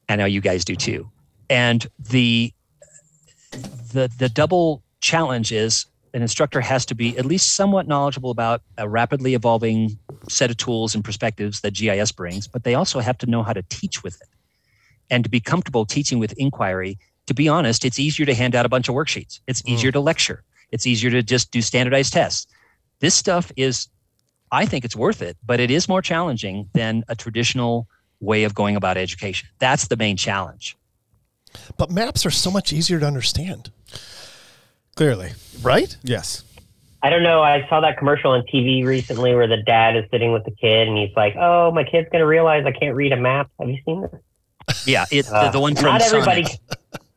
I know you guys do too. And the the the double challenge is an instructor has to be at least somewhat knowledgeable about a rapidly evolving set of tools and perspectives that GIS brings, but they also have to know how to teach with it and to be comfortable teaching with inquiry. To be honest, it's easier to hand out a bunch of worksheets. It's easier to lecture. It's easier to just do standardized tests. this stuff is, I think it's worth it, but it is more challenging than a traditional way of going about education. That's the main challenge. But maps are so much easier to understand, Clearly, right? yes. I don't know. I saw that commercial on TV recently where the dad is sitting with the kid and he's like, "Oh, my kid's gonna realize I can't read a map." Have you seen this? Yeah, it, Uh, the, the one from not everybody. Sonic.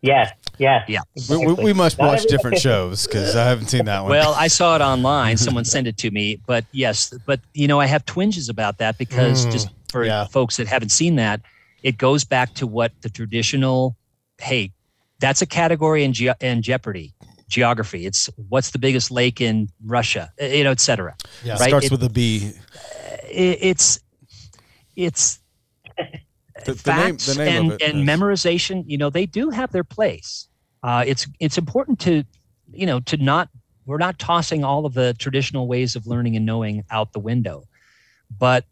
Yes, yes. Yeah. We, we, we must watch different shows because I haven't seen that one. Well, I saw it online. Someone sent it to me, but yes, but you know, I have twinges about that because Mm, just for yeah. folks that haven't seen that, it goes back to what the traditional. Hey, that's a category in ge- in Jeopardy geography. It's what's the biggest lake in Russia, uh, you know, et cetera. Yeah. right. starts It- with a B. It, it's it's *laughs* The, the name, facts the name and, of it. and memorization you know they do have their place uh, it's it's important to you know to not we're not tossing all of the traditional ways of learning and knowing out the window but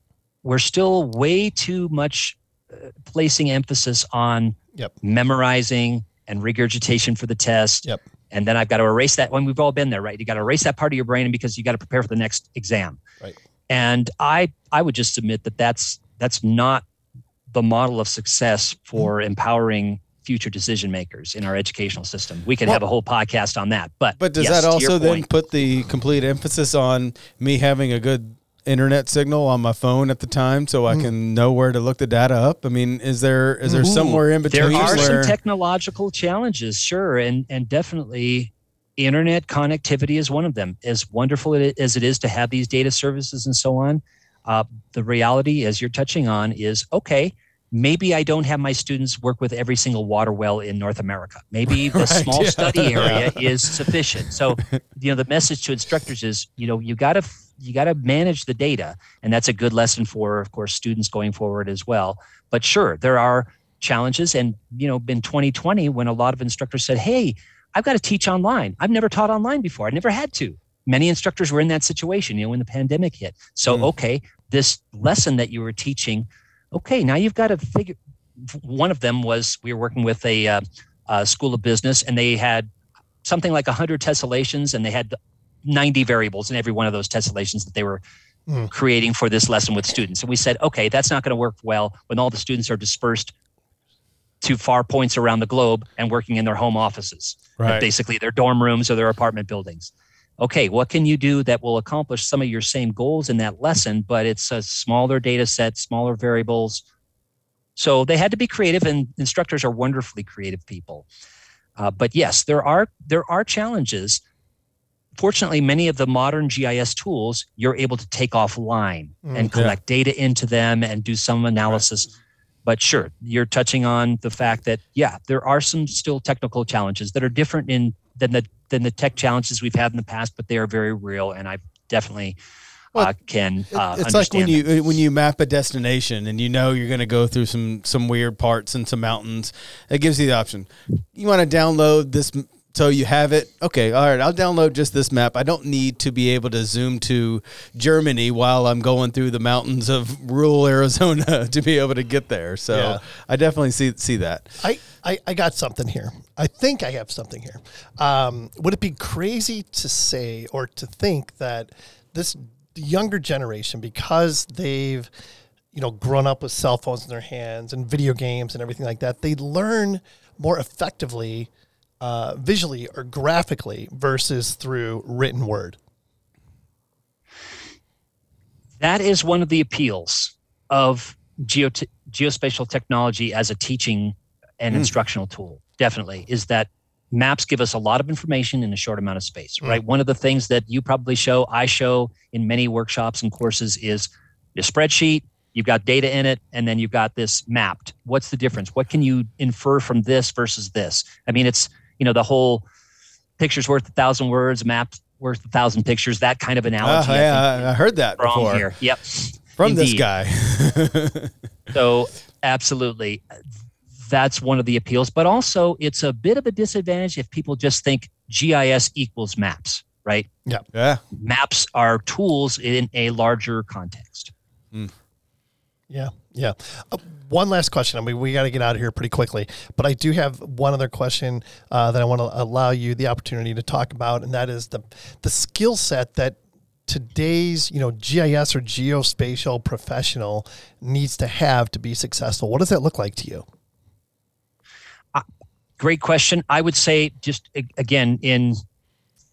we're still way too much uh, placing emphasis on Yep. memorizing and regurgitation for the test Yep. and then i've got to erase that when we've all been there right you got to erase that part of your brain because you got to prepare for the next exam Right. and i i would just submit that that's that's not the model of success for mm-hmm. empowering future decision makers in our educational system. We could Well- have a whole podcast on that. But But does yes, that also then point, put the complete emphasis on me having a good internet signal on my phone at the time so I mm-hmm. can know where to look the data up? I mean, is there is there Ooh, somewhere in between? there are where some technological challenges, sure, and and definitely internet connectivity is one of them. As wonderful as it is to have these data services and so on, uh, the reality, as you're touching on, is okay. Maybe I don't have my students work with every single water well in North America. Maybe *laughs* the Right, small yeah. study *laughs* area is sufficient. So, you know, the message to instructors is, you know, you got to you got to manage the data, and that's a good lesson for, of course, students going forward as well. But sure, there are challenges, and you know, in 2020, when a lot of instructors said, "Hey, I've got to teach online. I've never taught online before. I never had to." Many instructors were in that situation, you know, when the pandemic hit. So, Mm. okay, this lesson that you were teaching, okay, now you've got to figure. One of them was we were working with a, uh, a school of business, and they had something like 100 tessellations, and they had 90 variables in every one of those tessellations that they were Mm. creating for this lesson with students. And we said, okay, that's not going to work well when all the students are dispersed to far points around the globe and working in their home offices, Right. basically their dorm rooms or their apartment buildings. Okay, what can you do that will accomplish some of your same goals in that lesson, but it's a smaller data set, smaller variables. So they had to be creative, and instructors are wonderfully creative people. Uh, but yes, there are there are challenges. Fortunately, many of the modern GIS tools you're able to take offline Mm, and yeah. collect data into them and do some analysis. But sure, you're touching on the fact that yeah, there are some still technical challenges that are different in than the than the tech challenges we've had in the past, but they are very real, and I definitely Well, uh, can. Uh, it's like when you when you map a destination and you know you're going to go through some some weird parts and some mountains. It gives you the option. You want to download this, so you have it. Okay, all right. I'll download just this map. I don't need to be able to zoom to Germany while I'm going through the mountains of rural *laughs* Arizona to be able to get there. So Yeah. I definitely see see that. I, I, I got something here. I think I have something here. Um, would it be crazy to say or to think that this younger generation, because they've you know grown up with cell phones in their hands and video games and everything like that, they learn more effectively uh, visually or graphically versus through written word? that is one of the appeals of geo geospatial technology as a teaching and Mm. instructional tool definitely is that maps give us a lot of information in a short amount of space Mm. right one of the things that you probably show i show in many workshops and courses is a spreadsheet you've got data in it and then you've got this mapped what's the difference what can you infer from this versus this i mean it's you know the whole pictures worth a thousand words maps worth a thousand pictures that kind of analogy I uh, yeah, I heard that from before here. Yep. from this guy. *laughs* So absolutely, that's one of the appeals. But also, it's a bit of a disadvantage if people just think GIS equals maps. Right? yeah. Maps are tools in a larger context. Hmm. Yeah, yeah. Uh, one last question. I mean, we got to get out of here pretty quickly, but I do have one other question uh, that I want to allow you the opportunity to talk about, and that is the the skill set that today's you know GIS or geospatial professional needs to have to be successful? What does that look like to you? Great question. I would say, just again, in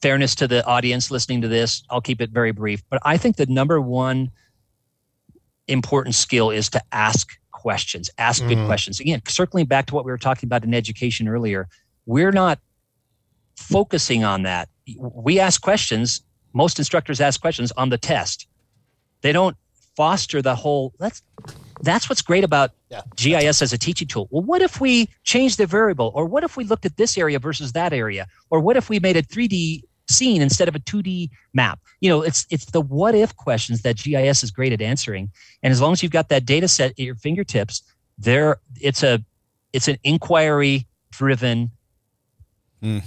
fairness to the audience listening to this, I'll keep it very brief. But I think the number one important skill is to ask questions, ask good Mhm. questions. Again, circling back to what we were talking about in education earlier, we're not focusing on that. We ask questions, most instructors ask questions on the test. They don't foster the whole let's that's what's great about Yeah. GIS as a teaching tool. Well, what if we changed the variable? Or what if we looked at this area versus that area? Or what if we made a 3D scene instead of a 2D map? You know, it's it's the what if questions that GIS is great at answering. And as long as you've got that data set at your fingertips, there it's a it's an inquiry driven Hmm.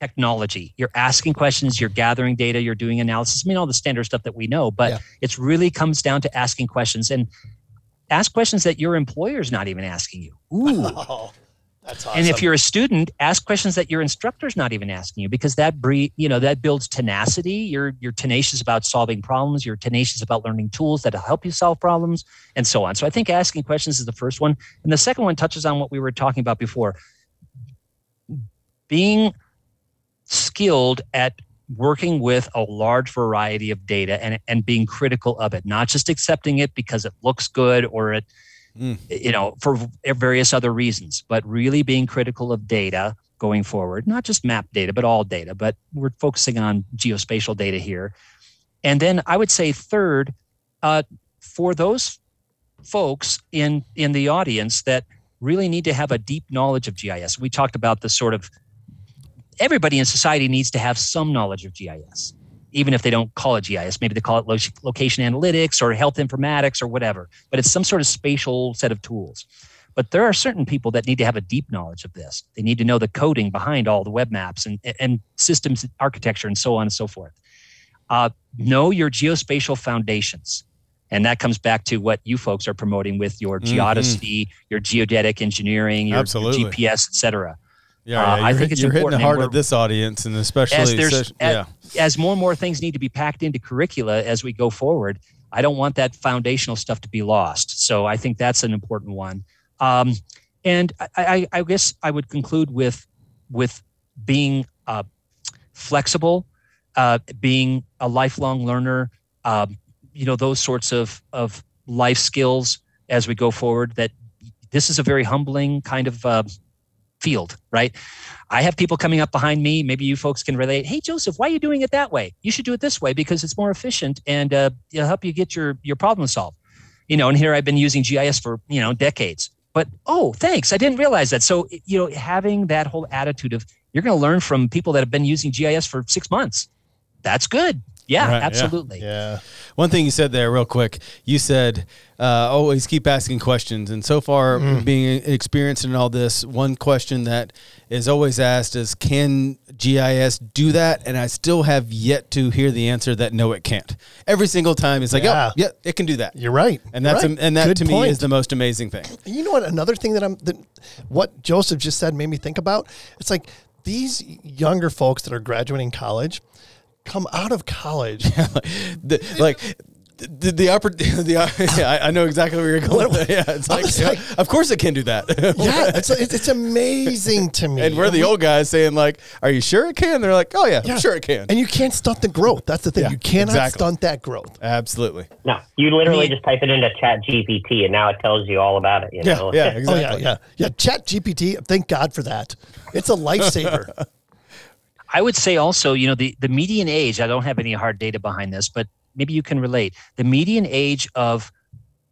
technology. You're asking questions, you're gathering data, you're doing analysis. I mean, all the standard stuff that we know, but Yeah. it's really comes down to asking questions and ask questions that your employer's not even asking you. *laughs* Ooh. That's awesome. And if you're a student, ask questions that your instructor's not even asking you because that breed, you know, that builds tenacity. You're you're tenacious about solving problems. You're tenacious about learning tools that'll help you solve problems, and so on. So I think asking questions is the first one, and the second one touches on what we were talking about before. Being skilled at working with a large variety of data and, and being critical of it, not just accepting it because it looks good or it, Mm. you know, for various other reasons, but really being critical of data going forward, not just map data, but all data, but we're focusing on geospatial data here. And then I would say third, uh, for those folks in in the audience that really need to have a deep knowledge of GIS. We talked about the sort of everybody in society needs to have some knowledge of GIS, even if they don't call it GIS. Maybe they call it lo- location analytics or health informatics or whatever, but it's some sort of spatial set of tools. But there are certain people that need to have a deep knowledge of this. They need to know the coding behind all the web maps and, and systems architecture and so on and so forth. Uh, know your geospatial foundations. And that comes back to what you folks are promoting with your Mhm. geodesy, your geodetic engineering, your, your GPS, et cetera. Yeah, Uh, yeah, I think it's you're hitting important, it and hard we're- this audience, and especially As there's- such- yeah, as more and more things need to be packed into curricula as we go forward, I don't want that foundational stuff to be lost. So I think that's an important one. Um, and I, I, I guess I would conclude with with being uh, flexible, uh, being a lifelong learner. Um, you know those sorts of of life skills as we go forward. That this is a very humbling kind of uh, field, right? I have people coming up behind me. Maybe you folks can relate. Hey, Joseph, why are you doing it that way? You should do it this way because it's more efficient and uh, it'll help you get your your problem solved. You know, and here I've been using GIS for you know decades. But oh, thanks, I didn't realize that. So you know, having that whole attitude of you're going to learn from people that have been using GIS for six months. That's good. Yeah, Right, absolutely. yeah. One thing you said there, real quick, you said uh, always keep asking questions. And so far, being experienced in all this, one question that is always asked is, "Can GIS do that?" And I still have yet to hear the answer that no, it can't. Every single time, it's like, Yeah. "Oh, yeah, it can do that." You're right. And that's Right. and that Good to me point. is the most amazing thing. You know what? Another thing that I'm that what Joseph just said made me think about. It's like these younger folks that are graduating college come out of college. *laughs* the, like the the, oppor- the *laughs* uh, *laughs* yeah, I, I know exactly where you're going. yeah, it's like, yeah, like- of course it can do that. yeah, it's, it's it's amazing to me. and we're the old guys saying like, "Are you sure it can?" They're like, "Oh yeah, Yeah. I'm sure it can." And you can't stunt the growth. That's the thing. Yeah, you cannot exactly. stunt that growth. Absolutely. No, you literally Me- just type it into Chat GPT, and now it tells you all about it. You Yeah, know? yeah, Oh exactly. yeah, yeah, yeah. Chat GPT. Thank God for that. It's a lifesaver. I would say also, you know, the, the median age, I don't have any hard data behind this, but maybe you can relate. The median age of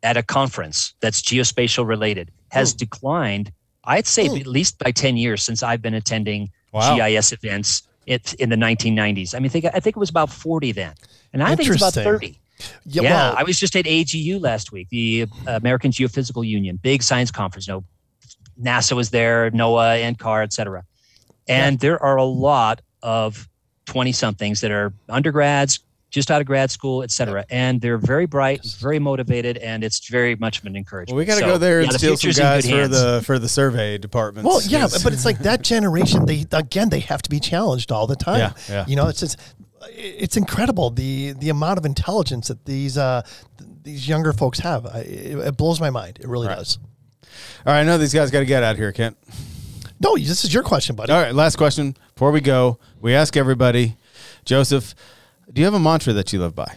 at a conference that's geospatial related has Hmm. declined, I'd say Hmm. at least by 10 years since I've been attending Wow. GIS events it, in the 1990s. I mean, I think, I think it was about 40 then. And I think it's about 30. Yeah, Yeah, well, I was just at AGU last week, the American Geophysical Union, big science conference. You know, NASA was there, NOAA, NCAR, et cetera. And there are a lot of 20 somethings that are undergrads, just out of grad school, et cetera. And they're very bright, very motivated, and it's very much of an encouragement. Well, we got to So, go there yeah, and the steal some guys for the for the survey departments. Well, yeah, but it's like that generation. They again, they have to be challenged all the time. Yeah, yeah. You know, it's just it's incredible the the amount of intelligence that these uh, these younger folks have. I, it, it blows my mind. It really does. All right, I know these guys got to get out of here, Kent. No, this is your question, buddy. All right, last question before we go. We ask everybody, Joseph, do you have a mantra that you live by?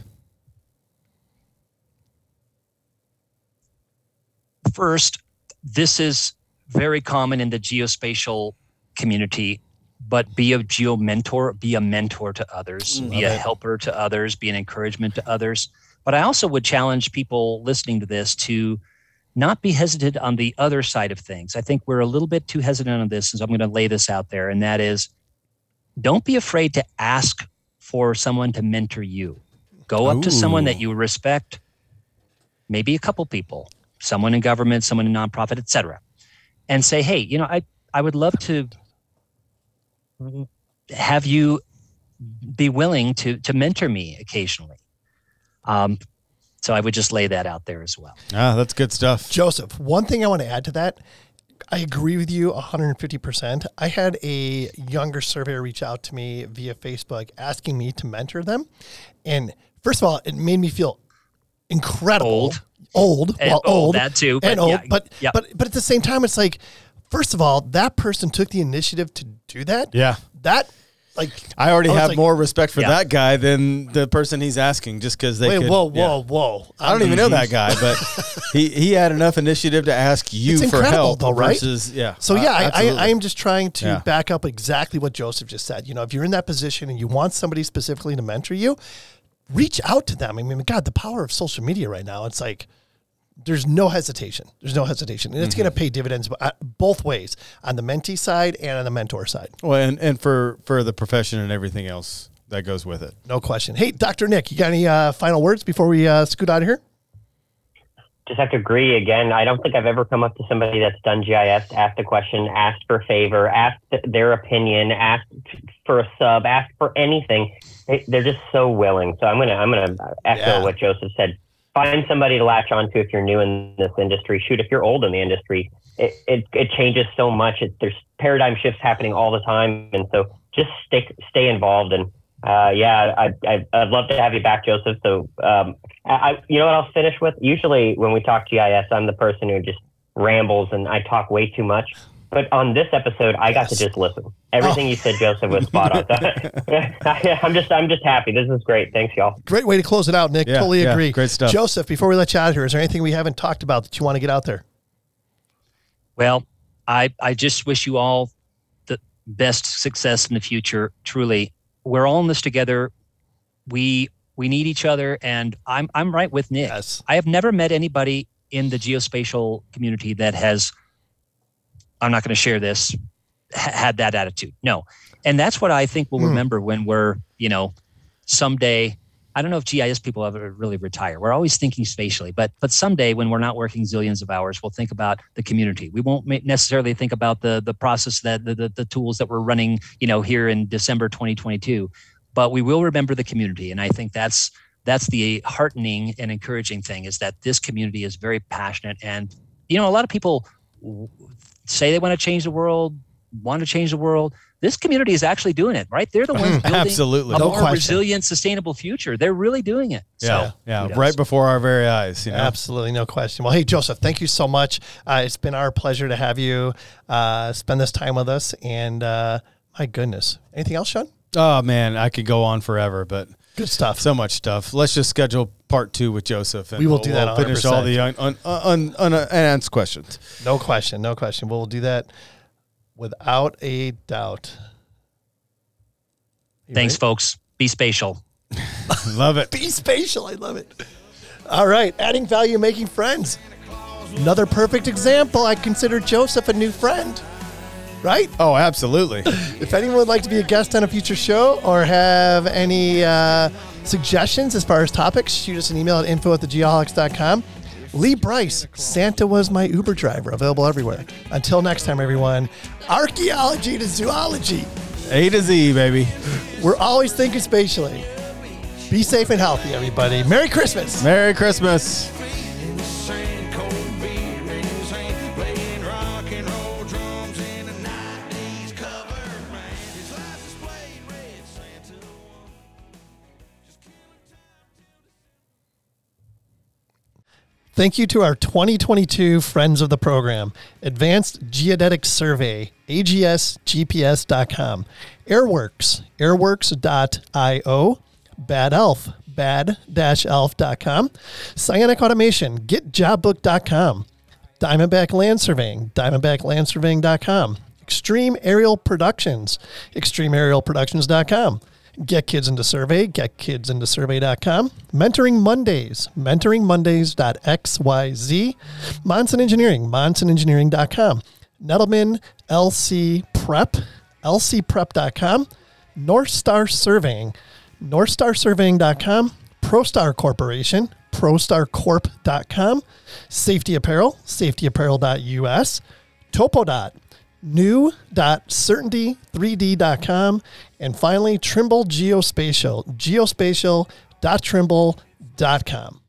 First, this is very common in the geospatial community, but be a geo mentor, be a mentor to others, mm, be a helper to others, be an encouragement to others. But I also would challenge people listening to this to not be hesitant on the other side of things. I think we're a little bit too hesitant on this, and so I'm going to lay this out there, and that is don't be afraid to ask for someone to mentor you. Go up to someone that you respect, maybe a couple people, someone in government, someone in nonprofit, et cetera, and say, hey, you know, I, I would love to have you be willing to to mentor me occasionally. Um, so I would just lay that out there as well. Ah, that's good stuff. Joseph, one thing I want to add to that, I agree with you 150%. I had a younger surveyor reach out to me via Facebook asking me to mentor them. And first of all, it made me feel incredible. Old. Old. And well, old, old. that too, And old. yeah, but, yeah. but, but at the same time, it's like, first of all, that person took the initiative to do that. Yeah. That, like, I already I have like- more respect for Yeah. that guy than the person he's asking just because they wait, could. whoa, yeah. whoa, whoa. I don't even know that guy, but *laughs* he, he had enough initiative to ask you for help though, right? versus yeah. So uh, yeah, I, I. I am just trying to Yeah. back up exactly what Joseph just said. You know, if you're in that position and you want somebody specifically to mentor you, reach out to them. I mean, God, the power of social media right now. It's like there's no hesitation. There's no hesitation, and it's Mm-hmm. going to pay dividends uh, both ways on the mentee side and on the mentor side. well, and, and for for the profession and everything else that goes with it. No question. Hey, Doctor Nick, you got any uh, final words before we uh, scoot out of here? just have to agree again. I don't think I've ever come up to somebody that's done GIS, asked a question, asked for a favor, asked their opinion, asked for a sub, asked for anything. They, they're just so willing. So I'm gonna I'm gonna echo Yeah. what Joseph said. Find somebody to latch onto if you're new in this industry. Shoot, if you're old in the industry, it it, it changes so much. It, there's paradigm shifts happening all the time, and so just stay stay involved and. Uh, yeah, I, I, I'd love to have you back, Joseph. So, um, I, you know what I'll finish with? Usually, when we talk GIS, I'm the person who just rambles and I talk way too much. But on this episode, I got to just listen. Everything you said, oh. Joseph, was spot on. *laughs* *laughs* I'm just, I'm just happy. This is great. Thanks, y'all. Great way to close it out, Nick. Yeah, totally yeah, agree. great stuff. Joseph, before we let you out of here, is there anything we haven't talked about that you want to get out there? Well, I I just wish you all the best success in the future. Truly, we're all in this together. We we need each other, and I'm I'm right with Nick. Yes. I have never met anybody in the geospatial community that has. I'm not going to share this. ha- Had that attitude, no, and that's what I think we'll Hmm. remember when we're you know someday. I don't know if GIS people ever really retire. We're always thinking spatially, but but someday when we're not working zillions of hours, we'll think about the community. We won't necessarily think about the the process that the, the the tools that we're running, you know, here in December 2022, but we will remember the community, and I think that's that's the heartening and encouraging thing is that this community is very passionate, and you know, a lot of people say they want to change the world, want to change the world. This community is actually doing it, right? They're the ones building Absolutely. a No more question. resilient, sustainable future. They're really doing it. Yeah, So, yeah, right before our very eyes. You know, Absolutely, no question. Well, hey, Joseph, thank you so much. Uh, it's been our pleasure to have you uh, spend this time with us. And uh, my goodness, anything else, Sean? Oh man, I could go on forever, but Good stuff. so much stuff. Let's just schedule part two with Joseph, and We will we'll, do that we'll finish all 100%. the un, un, un, un, unanswered questions. no question, no question. We'll do that without a doubt. You Thanks, ready? folks. Be spatial. *laughs* Love it. Be spatial. I love it. All right, adding value, making friends. Another perfect example. I consider Joseph a new friend. Right? Oh, absolutely. *laughs* If anyone would like to be a guest on a future show or have any uh, suggestions as far as topics, shoot us an email at info at thegeoholics.com. Lee Brice, Santa was my Uber driver, available everywhere. Until next time, everyone, archaeology to zoology. A to Z, baby. We're always thinking spatially. Be safe and healthy, everybody. Merry Christmas. Merry Christmas. Thank you to our 2022 friends of the program Advanced Geodetic Survey, agsgps.com, Airworks, airworks.io, Bad Elf, bad-elf.com, Cyanic Automation, getjobbook.com, Diamondback Land Surveying, diamondbacklandsurveying.com, Extreme Aerial Productions, extremeaerialproductions.com, Get Kids Into Survey, getkidsintosurvey.com, Mentoring Mondays, mentoringmondays.xyz, Monson Engineering, monsonengineering.com, Nettleman LC Prep, lcprep.com, North Star Surveying, northstarsurveying.com, ProStar Corporation, prostarcorp.com, Safety Apparel, safetyapparel.us, Topodot, new.certainty3d.com, and finally Trimble Geospatial, geospatial.trimble.com.